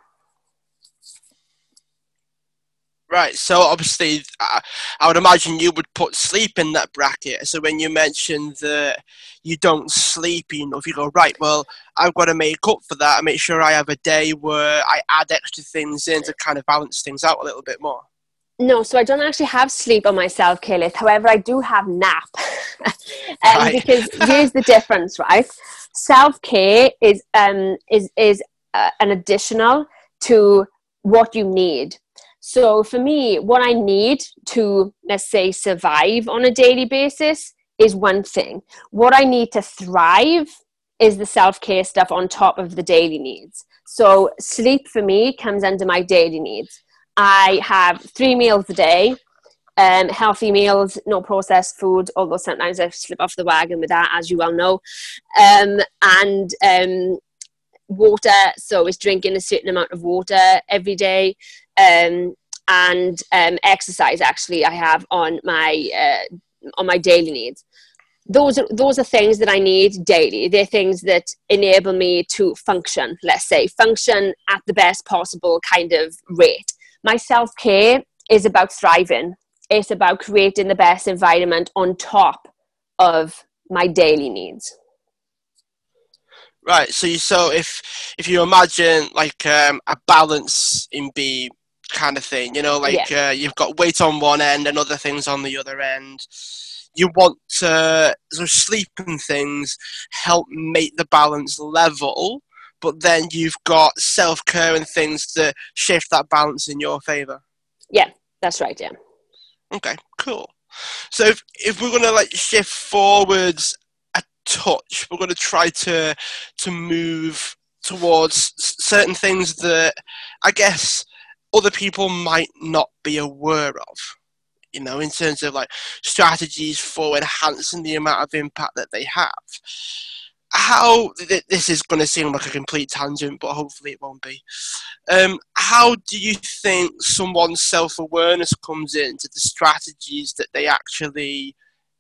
Right. So obviously, I, I would imagine you would put sleep in that bracket. So when you mentioned that you don't sleep enough, you go right. Well, I've got to make up for that. I make sure I have a day where I add extra things in to kind of balance things out a little bit more. No, so I don't actually have sleep on my self care list. However, I do have nap. um, because here's the difference, right? Self care is um is is uh, an additional to what you need. So for me, what I need to, let's say, survive on a daily basis is one thing. What I need to thrive is the self care stuff on top of the daily needs. So sleep for me comes under my daily needs. I have three meals a day, um, healthy meals, no processed food, although sometimes I slip off the wagon with that, as you well know. Um, and um, water, so it's drinking a certain amount of water every day um, and um, exercise actually I have on my uh, on my daily needs. Those are those are things that I need daily. They're things that enable me to function. Let's say function at the best possible kind of rate. My self care is about thriving. It's about creating the best environment on top of my daily needs. Right. So you so if if you imagine like um, a balance in B kind of thing. You know, like yeah. uh, you've got weight on one end and other things on the other end. You want to so sleep and things help make the balance level, but then you've got self care and things to shift that balance in your favor. Yeah, that's right. Yeah. Okay, cool. So if if we're gonna like shift forwards a touch, we're gonna try to to move towards certain things that I guess other people might not be aware of you know in terms of like strategies for enhancing the amount of impact that they have. How th- this is going to seem like a complete tangent but hopefully it won't be. Um, how do you think someone's self-awareness comes into the strategies that they actually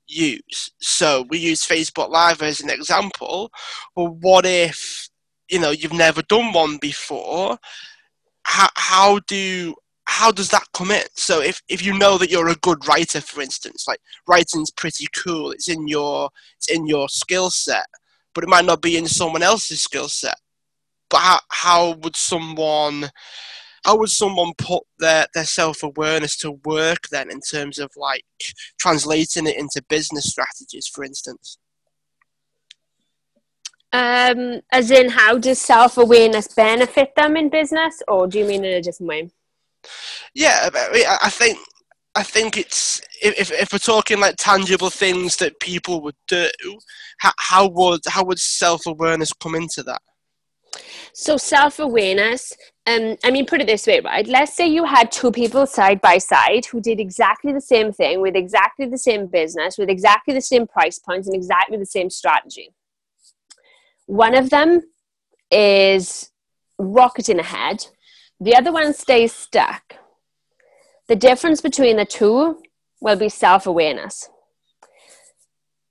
use? So we use facebook live as an example well what if you know you've never done one before? How, how do how does that come in? So if, if you know that you're a good writer, for instance, like writing's pretty cool, it's in your it's in your skill set, but it might not be in someone else's skill set. But how how would someone how would someone put their, their self awareness to work then in terms of like translating it into business strategies, for instance? Um, as in, how does self awareness benefit them in business, or do you mean in a different way? Yeah, I think I think it's if if we're talking like tangible things that people would do, how, would how would self awareness come into that? So self awareness, um, I mean, put it this way, right? Let's say you had two people side by side who did exactly the same thing with exactly the same business, with exactly the same price points, and exactly the same strategy. One of them is rocketing ahead, the other one stays stuck. The difference between the two will be self awareness.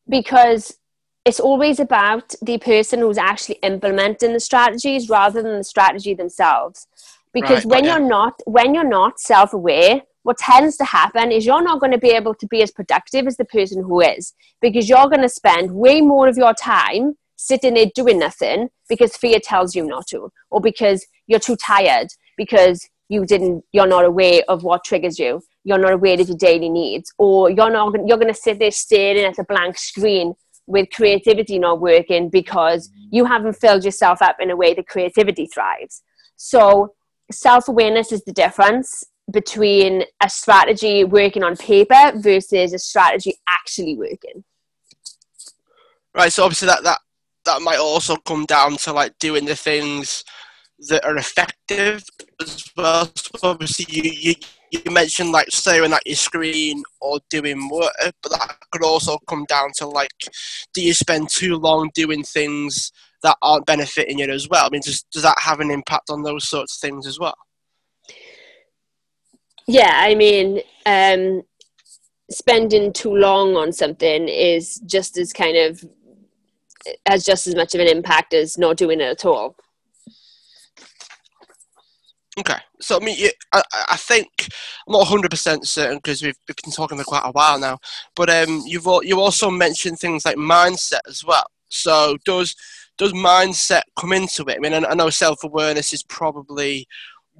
Because it's always about the person who's actually implementing the strategies rather than the strategy themselves because right, when you're not when you're not self-aware what tends to happen is you're not going to be able to be as productive as the person who is because you're going to spend way more of your time sitting there doing nothing because fear tells you not to or because you're too tired because you didn't you're not aware of what triggers you. You're not aware of your daily needs. Or you're not you're going to sit there staring at a blank screen with creativity not working because you haven't filled yourself up in a way that creativity thrives. So self-awareness is the difference between a strategy working on paper versus a strategy actually working. Right so obviously that that that might also come down to like doing the things that are effective as well. So obviously, you, you you mentioned like staring at your screen or doing work, but that could also come down to like, do you spend too long doing things that aren't benefiting you as well? I mean, does does that have an impact on those sorts of things as well? Yeah, I mean, um, spending too long on something is just as kind of has just as much of an impact as not doing it at all. Okay, so I mean, I, I think I'm not 100 percent certain because we've, we've been talking for quite a while now. But um, you've you also mentioned things like mindset as well. So does does mindset come into it? I mean, I, I know self awareness is probably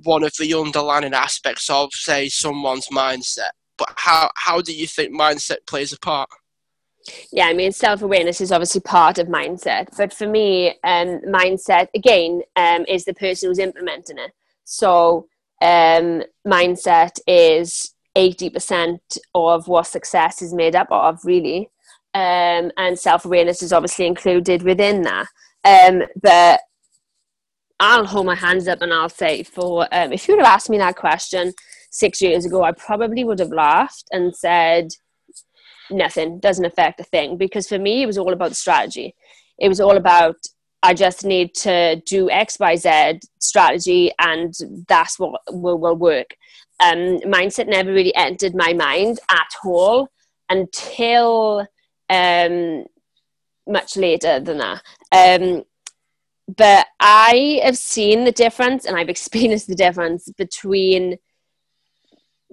one of the underlying aspects of, say, someone's mindset. But how how do you think mindset plays a part? yeah i mean self-awareness is obviously part of mindset but for me um, mindset again um, is the person who's implementing it so um, mindset is 80% of what success is made up of really. Um, and self-awareness is obviously included within that. Um, but i'll hold my hands up and i'll say for um, if you would have asked me that question six years ago i probably would have laughed and said nothing doesn't affect a thing. Because for me it was all about the strategy. It was all about i just need to do x y z strategy and that's what will, will work. Um, mindset never really entered my mind at all until um, much later than that. Um, but i have seen the difference and i've experienced the difference between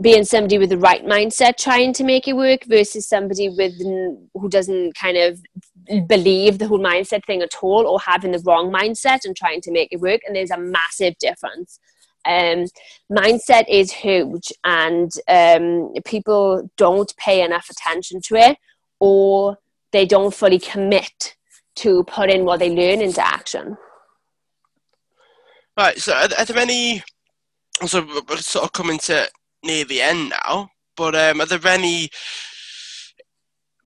being somebody with the right mindset trying to make it work versus somebody with who doesn't kind of believe the whole mindset thing at all or having the wrong mindset and trying to make it work and there's a massive difference. Um, mindset is huge and um, people don't pay enough attention to it or they don't fully commit to putting what they learn into action. Right so are, are there any so we're sort of coming to near the end now, but um, are there any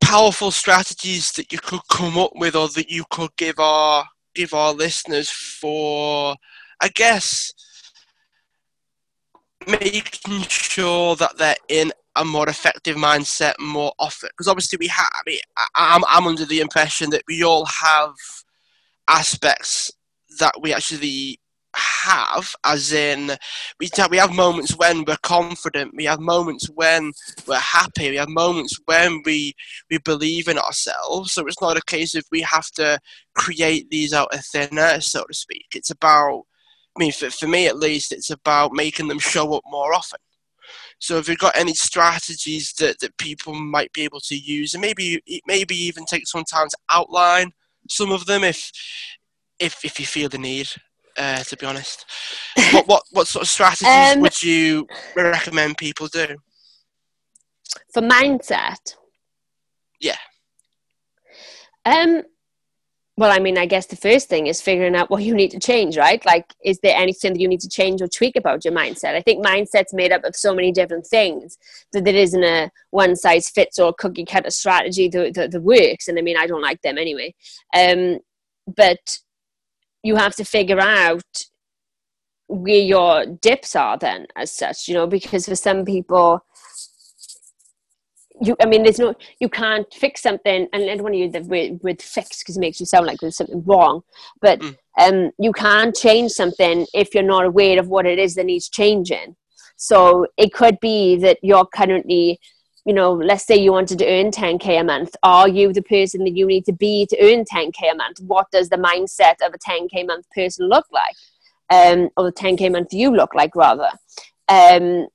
powerful strategies that you could come up with, or that you could give our give our listeners for, I guess, making sure that they're in a more effective mindset more often? Because obviously we have. I mean, I'm I'm under the impression that we all have aspects that we actually have, as in, we we have moments when we're confident, we have moments when we're happy, we have moments when we we believe in ourselves. So it's not a case of we have to create these out of thin air, so to speak. It's about, I mean, for, for me at least, it's about making them show up more often. So if you've got any strategies that, that people might be able to use, and maybe maybe even take some time to outline some of them if if if you feel the need uh, to be honest. what, what what sort of strategies um, would you recommend people do? For mindset? Yeah. Um well, I mean, I guess the first thing is figuring out what you need to change, right? Like, is there anything that you need to change or tweak about your mindset? I think mindset's made up of so many different things that there isn't a one size fits all cookie cutter strategy that, that, that works. And I mean, I don't like them anyway. Um, but you have to figure out where your dips are then as such you know because for some people you i mean there's no you can't fix something and i don't want to use the word, word fix because it makes you sound like there's something wrong but mm. um you can't change something if you're not aware of what it is that needs changing so it could be that you're currently you know, let's say you wanted to earn 10k a month. Are you the person that you need to be to earn 10k a month? What does the mindset of a 10k month person look like? Um, or the 10k month you look like, rather? Um,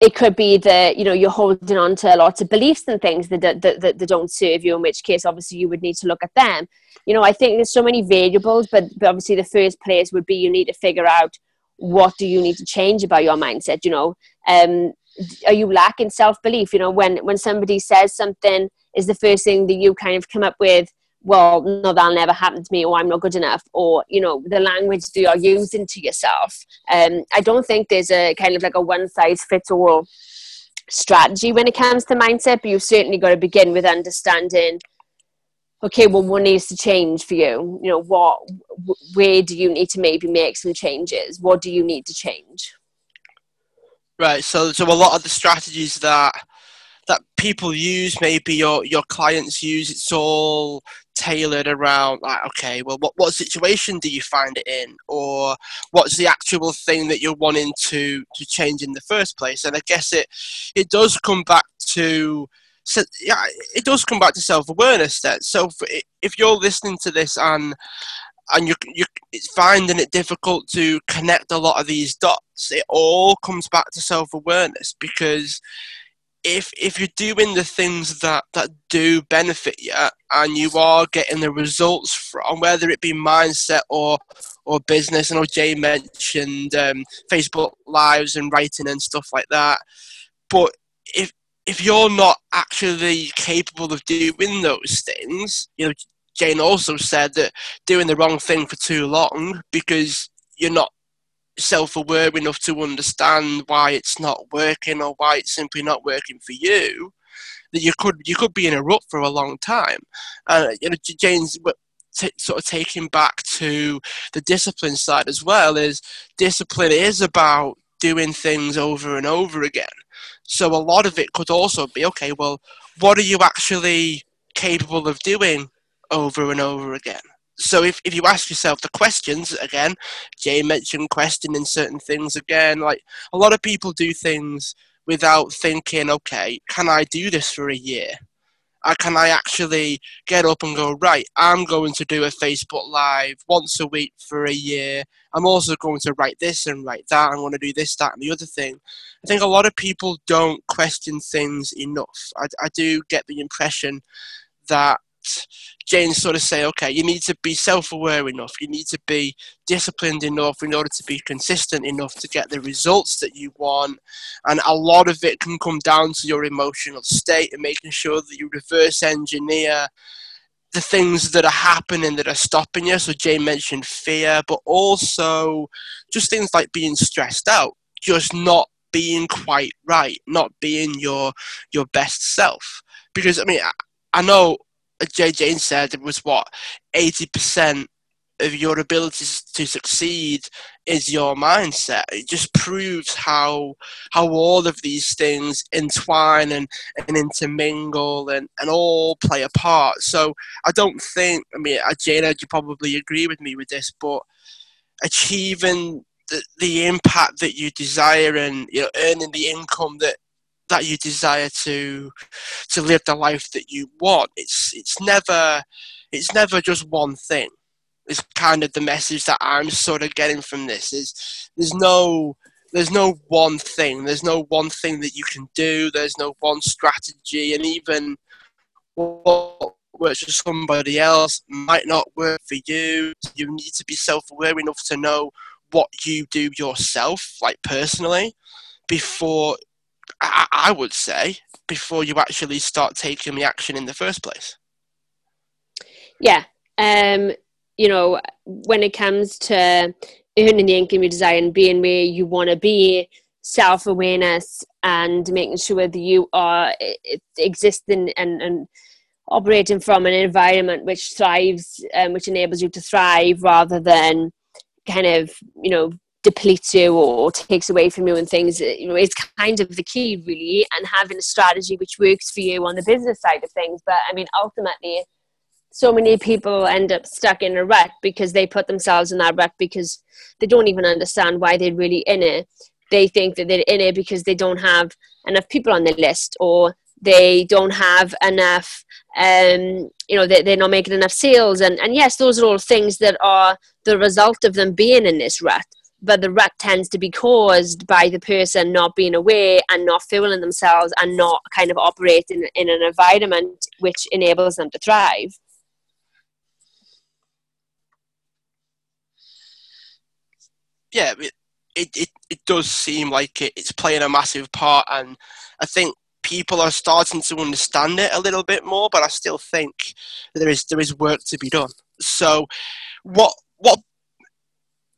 it could be that you know you're holding on to lots of beliefs and things that, that, that, that don't serve you in which case obviously you would need to look at them you know i think there's so many variables but, but obviously the first place would be you need to figure out what do you need to change about your mindset you know um, are you lacking self-belief you know when when somebody says something is the first thing that you kind of come up with well, no, that'll never happen to me, or I'm not good enough, or you know, the language that you're using to yourself. Um, I don't think there's a kind of like a one size fits all strategy when it comes to mindset, but you've certainly got to begin with understanding. Okay, well, what needs to change for you? You know, what, where do you need to maybe make some changes? What do you need to change? Right. So, so a lot of the strategies that that people use, maybe your your clients use, it's all tailored around like okay well what, what situation do you find it in or what's the actual thing that you're wanting to to change in the first place and i guess it it does come back to so yeah it does come back to self-awareness That so if you're listening to this and and you you it's finding it difficult to connect a lot of these dots. It all comes back to self-awareness because if if you're doing the things that that do benefit you and you are getting the results from whether it be mindset or or business I know Jay mentioned um, Facebook lives and writing and stuff like that but if if you're not actually capable of doing those things you know Jane also said that doing the wrong thing for too long because you're not self-aware enough to understand why it's not working or why it's simply not working for you that you could you could be in a rut for a long time. And uh, you know james t- sort of taking back to the discipline side as well is discipline is about doing things over and over again. So a lot of it could also be okay well what are you actually capable of doing over and over again so if, if you ask yourself the questions again, Jay mentioned questioning certain things again. Like a lot of people do things without thinking, okay, can I do this for a year? Or can I actually get up and go, right, I'm going to do a Facebook Live once a week for a year. I'm also going to write this and write that. I'm going to do this, that, and the other thing. I think a lot of people don't question things enough. I, I do get the impression that Jane's sort of say, okay, you need to be self aware enough, you need to be disciplined enough in order to be consistent enough to get the results that you want. And a lot of it can come down to your emotional state and making sure that you reverse engineer the things that are happening that are stopping you. So Jay mentioned fear, but also just things like being stressed out, just not being quite right, not being your your best self. Because I mean, I, I know Jay Jane said it was what eighty percent of your abilities to succeed is your mindset. It just proves how how all of these things entwine and, and intermingle and, and all play a part. So I don't think I mean Jada, you probably agree with me with this, but achieving the, the impact that you desire and you know earning the income that that you desire to to live the life that you want. It's it's never it's never just one thing. It's kind of the message that I'm sort of getting from this. Is there's no there's no one thing. There's no one thing that you can do. There's no one strategy, and even what works for somebody else might not work for you. You need to be self-aware enough to know what you do yourself, like personally, before I, I would say, before you actually start taking the action in the first place. Yeah. Um, you know, when it comes to earning the income you desire and being where you want to be, self awareness and making sure that you are existing and, and operating from an environment which thrives, um, which enables you to thrive rather than kind of, you know, depletes you or takes away from you and things you know is kind of the key really and having a strategy which works for you on the business side of things. But i mean ultimately so many people end up stuck in a rut because they put themselves in that rut because they don't even understand why they're really in it. They think that they're in it because they don't have enough people on the list or they don't have enough um, you know they, they're not making enough sales. And, and yes those are all things that are the result of them being in this rut but the rut tends to be caused by the person not being aware and not fueling themselves and not kind of operating in an environment which enables them to thrive. Yeah, it, it, it does seem like it, it's playing a massive part, and I think people are starting to understand it a little bit more. But I still think there is there is work to be done. So, what what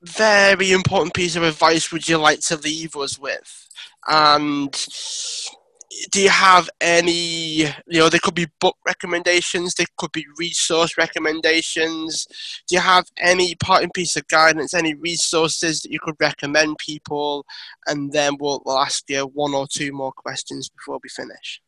very important piece of advice would you like to leave us with? And do you have any, you know, there could be book recommendations, there could be resource recommendations. Do you have any parting piece of guidance, any resources that you could recommend people? And then we'll, we'll ask you one or two more questions before we finish.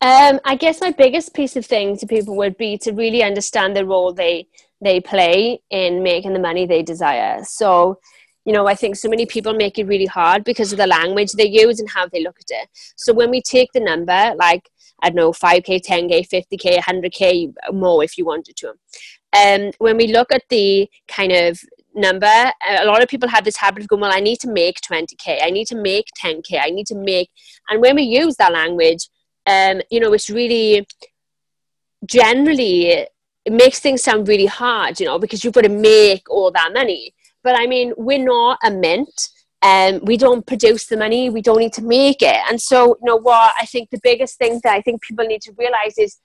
Um, I guess my biggest piece of thing to people would be to really understand the role they they play in making the money they desire. So, you know, I think so many people make it really hard because of the language they use and how they look at it. So when we take the number, like I don't know, 5k, 10k, 50k, 100k more if you wanted to. Um, when we look at the kind of number, a lot of people have this habit of going, well, I need to make 20k, I need to make 10k, I need to make, and when we use that language, um, you know, it's really generally it makes things sound really hard, you know, because you've got to make all that money. But I mean, we're not a mint. um, we don't produce the money. We don't need to make it. And so, you know what? I think the biggest thing that I think people need to realize is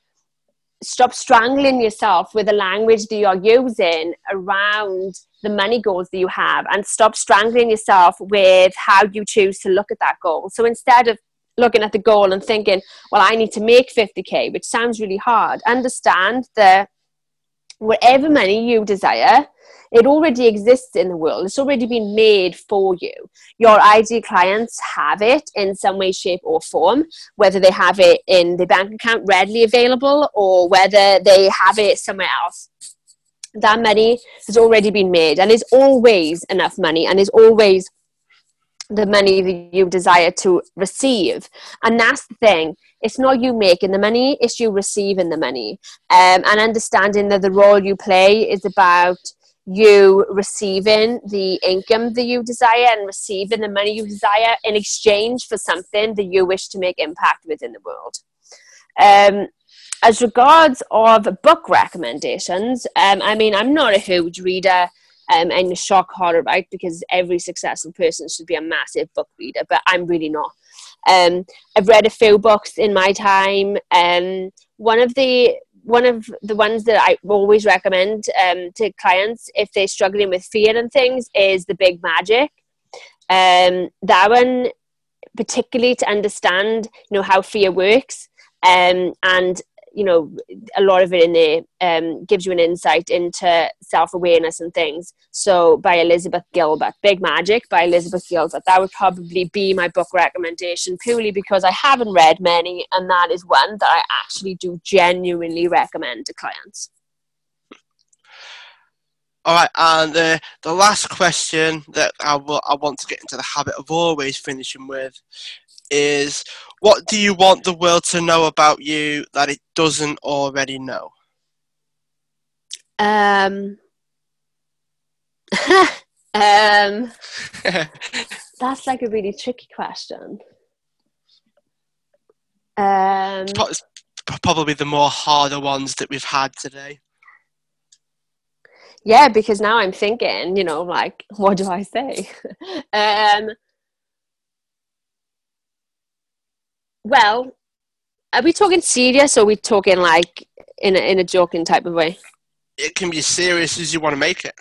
stop strangling yourself with the language that you're using around the money goals that you have and stop strangling yourself with how you choose to look at that goal. So instead of looking at the goal and thinking, well, I need to make 50K, which sounds really hard, understand that whatever money you desire, it already exists in the world. It's already been made for you. Your ideal clients have it in some way, shape, or form, whether they have it in the bank account readily available or whether they have it somewhere else. That money has already been made and is always enough money and is always the money that you desire to receive. And that's the thing. It's not you making the money, it's you receiving the money. Um, and understanding that the role you play is about you receiving the income that you desire and receiving the money you desire in exchange for something that you wish to make impact within the world. Um, as regards of book recommendations, um, I mean, I'm not a huge reader um, and shock horror, right? Because every successful person should be a massive book reader, but I'm really not. Um, I've read a few books in my time. Um, one of the one of the ones that I always recommend um, to clients if they're struggling with fear and things is The Big Magic. Um, that one, particularly to understand, you know, how fear works um, and you know a lot of it in there um, gives you an insight into self-awareness and things. So by elizabeth gilbert big magic by elizabeth gilbert. That would probably be my book recommendation purely because i haven't read many and that is one that i actually do genuinely recommend to clients. All right, and uh, the last question that I, will, I want to get into the habit of always finishing with is what do you want the world to know about you that it doesn't already know? Um, um, that's like a really tricky question. Um, it's probably the more harder ones that we've had today. Yeah, because now I'm thinking, you know, like, what do I say? um, Well, are we talking serious or are we talking like in a, in a joking type of way? It can be as serious as you want to make it.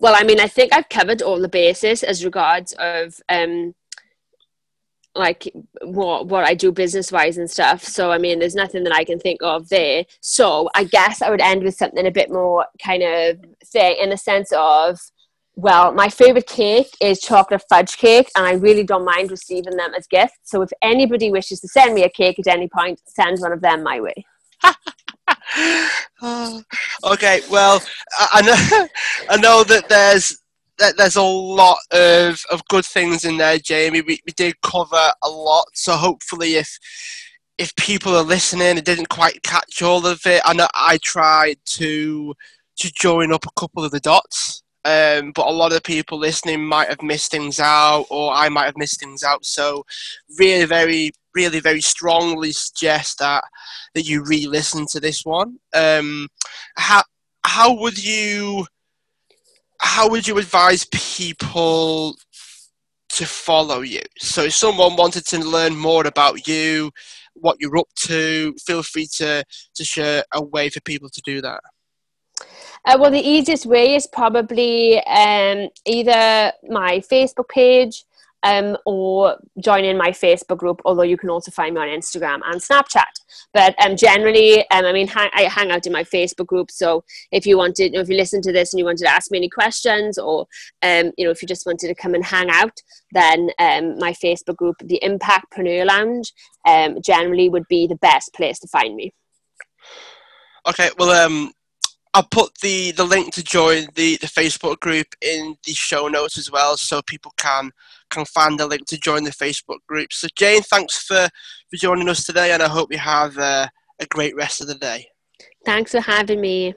Well, I mean, I think I've covered all the bases as regards of um, like what what I do business wise and stuff. So I mean, there's nothing that I can think of there. So I guess I would end with something a bit more kind of thing in the sense of well, my favorite cake is chocolate fudge cake, and I really don't mind receiving them as gifts. So if anybody wishes to send me a cake at any point, send one of them my way. okay, well, I know, I know that there's that there's a lot of, of good things in there, Jamie. We, we did cover a lot, so hopefully, if if people are listening and didn't quite catch all of it, I know I tried to to join up a couple of the dots um, but a lot of people listening might have missed things out, or I might have missed things out. So, really, very, really, very strongly suggest that that you re-listen to this one. Um, how how would you how would you advise people to follow you? So, if someone wanted to learn more about you, what you're up to, feel free to to share a way for people to do that. Uh, well, the easiest way is probably um, either my Facebook page um, or join in my Facebook group, although you can also find me on Instagram and Snapchat. But um, generally, um, I mean, I hang out in my Facebook group. So if you wanted, if you listen to this and you wanted to ask me any questions, or um, you know, if you just wanted to come and hang out, then um, my Facebook group, the Impactpreneur Lounge, um, generally would be the best place to find me. Okay, well, um, I'll put the, the link to join the, the Facebook group in the show notes as well, so people can can find the link to join the Facebook group. So Jane, thanks for, for joining us today, and I hope you have uh, a great rest of the day. Thanks for having me.